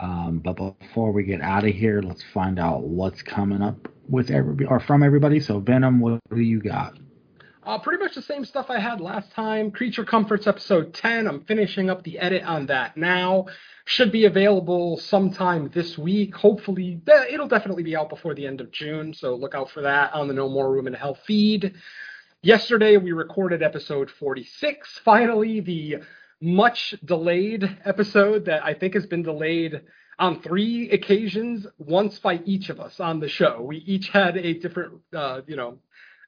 Um, but before we get out of here, let's find out what's coming up with everybody or from everybody. So Venom, what do you got? Uh, pretty much the same stuff I had last time. Creature Comforts episode 10. I'm finishing up the edit on that now. Should be available sometime this week. Hopefully, it'll definitely be out before the end of June. So look out for that on the No More Room in Hell feed. Yesterday, we recorded episode 46. Finally, the much delayed episode that I think has been delayed on three occasions, once by each of us on the show. We each had a different, uh, you know,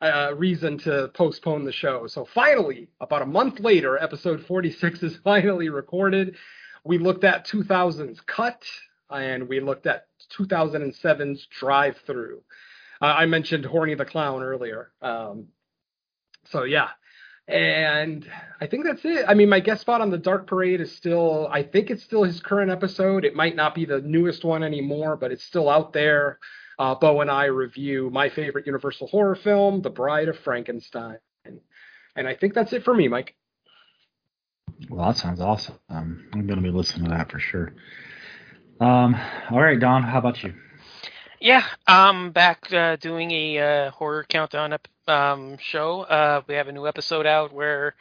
uh, reason to postpone the show. So finally, about a month later, episode 46 is finally recorded. We looked at 2000's Cut and we looked at 2007's Drive Through. Uh, I mentioned Horny the Clown earlier. Um, so yeah, and I think that's it. I mean, my guest spot on the Dark Parade is still, I think it's still his current episode. It might not be the newest one anymore, but it's still out there. Uh, Bo and I review my favorite Universal horror film, The Bride of Frankenstein. And, and I think that's it for me, Mike. Well, that sounds awesome. Um, I'm going to be listening to that for sure. Um, all right, Don, how about you? Yeah, I'm back uh, doing a uh, horror countdown um, show. Uh, we have a new episode out where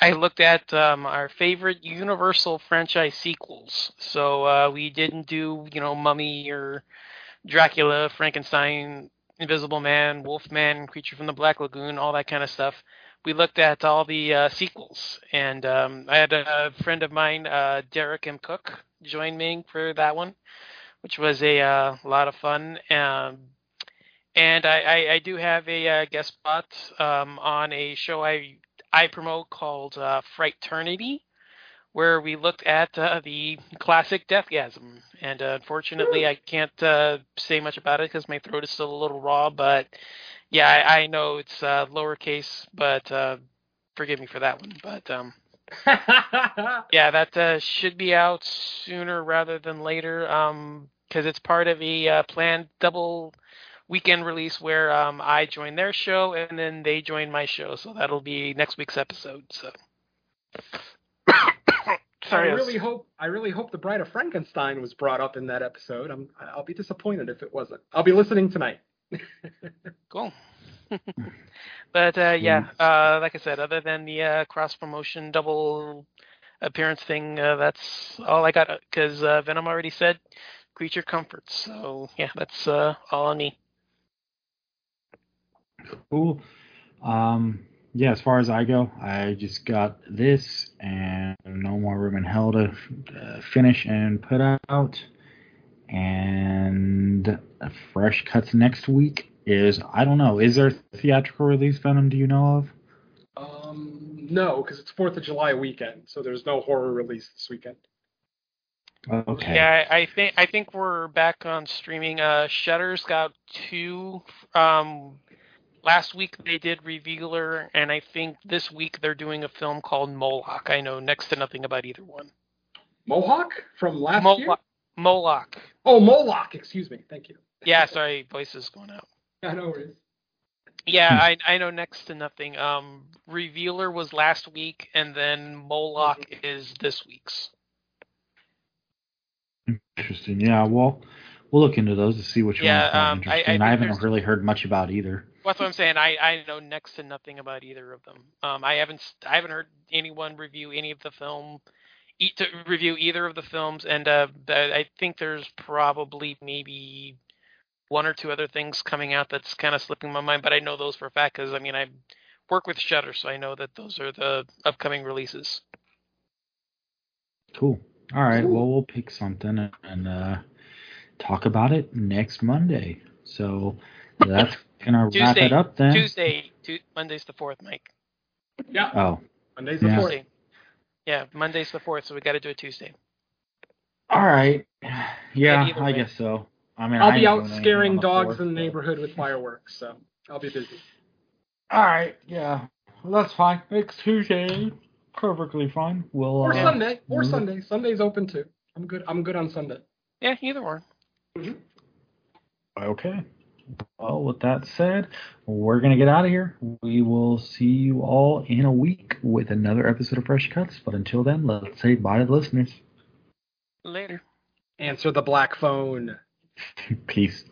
I looked at um, our favorite Universal franchise sequels. So uh, we didn't do, you know, Mummy or Dracula, Frankenstein, Invisible Man, Wolfman, Creature from the Black Lagoon, all that kind of stuff. We looked at all the uh, sequels, and um, I had a friend of mine, uh, Derek M. Cook, join me for that one which was a uh, lot of fun. Um, and I, I, I, do have a uh, guest spot um, on a show I I promote called uh, Frighternity, where we looked at uh, the classic Deathgasm. And uh, unfortunately, I can't uh, say much about it because my throat is still a little raw. But yeah, I, I know it's uh, lowercase, but forgive me for that one. But um, yeah, that uh, should be out sooner rather than later. Um, because it's part of a uh, planned double weekend release where um, I join their show and then they join my show. So that'll be next week's episode. So. Sorry, I really hope I really hope the Bride of Frankenstein was brought up in that episode. I'm I'll be disappointed if it wasn't. I'll be listening tonight. cool. but uh, yeah, uh, like I said, other than the uh, cross promotion double appearance thing, uh, that's all I got. Because uh, Venom already said creature comforts. So yeah, that's uh, all on me. Cool. Um, yeah, as far as I go, I just got this and no more room in hell to uh, finish and put out. And fresh cuts next week is I don't know. Is there theatrical release Venom? Do you know of? Um, no, because it's Fourth of July weekend, so there's no horror release this weekend. Okay. Yeah, I think I think we're back on streaming. Uh, Shudder's got two. Um, last week they did Revealer, and I think this week they're doing a film called Moloch. I know next to nothing about either one. Mohawk from last Moloch. year. Moloch. Oh, Moloch. Excuse me. Thank you. Yeah, sorry, voice is going out. I know it is. Yeah, I I know next to nothing. Um, Revealer was last week, and then Moloch mm-hmm. is this week's. Interesting. Yeah. Well, we'll look into those to see which yeah, ones um, interesting. I, I, I haven't really heard much about either. That's what I'm saying. I, I know next to nothing about either of them. Um, I haven't I haven't heard anyone review any of the film, eat to review either of the films, and uh, I think there's probably maybe one or two other things coming out that's kind of slipping my mind. But I know those for a fact because I mean I work with Shudder, so I know that those are the upcoming releases. Cool. All right. Well, we'll pick something and uh, talk about it next Monday. So that's gonna Tuesday, wrap it up then. Tuesday, tu- Monday's the fourth, Mike. Yeah. Oh. Monday's the Yeah. fourth. Yeah, Monday's the fourth, so we got to do it Tuesday. All right. Yeah, I way. guess so. I mean, I'll I be out scaring dogs fourth, in the neighborhood with fireworks, so I'll be busy. All right, yeah, that's fine. Next Tuesday, perfectly fine. We'll Or uh, Sunday. Or we'll- Sunday. Sunday's open too. I'm good. I'm good on Sunday. Yeah, either one. Okay. Well, with that said, we're gonna get out of here. We will see you all in a week with another episode of Fresh Cuts. But until then, let's say bye to the listeners. Later. Answer the black phone. Peace.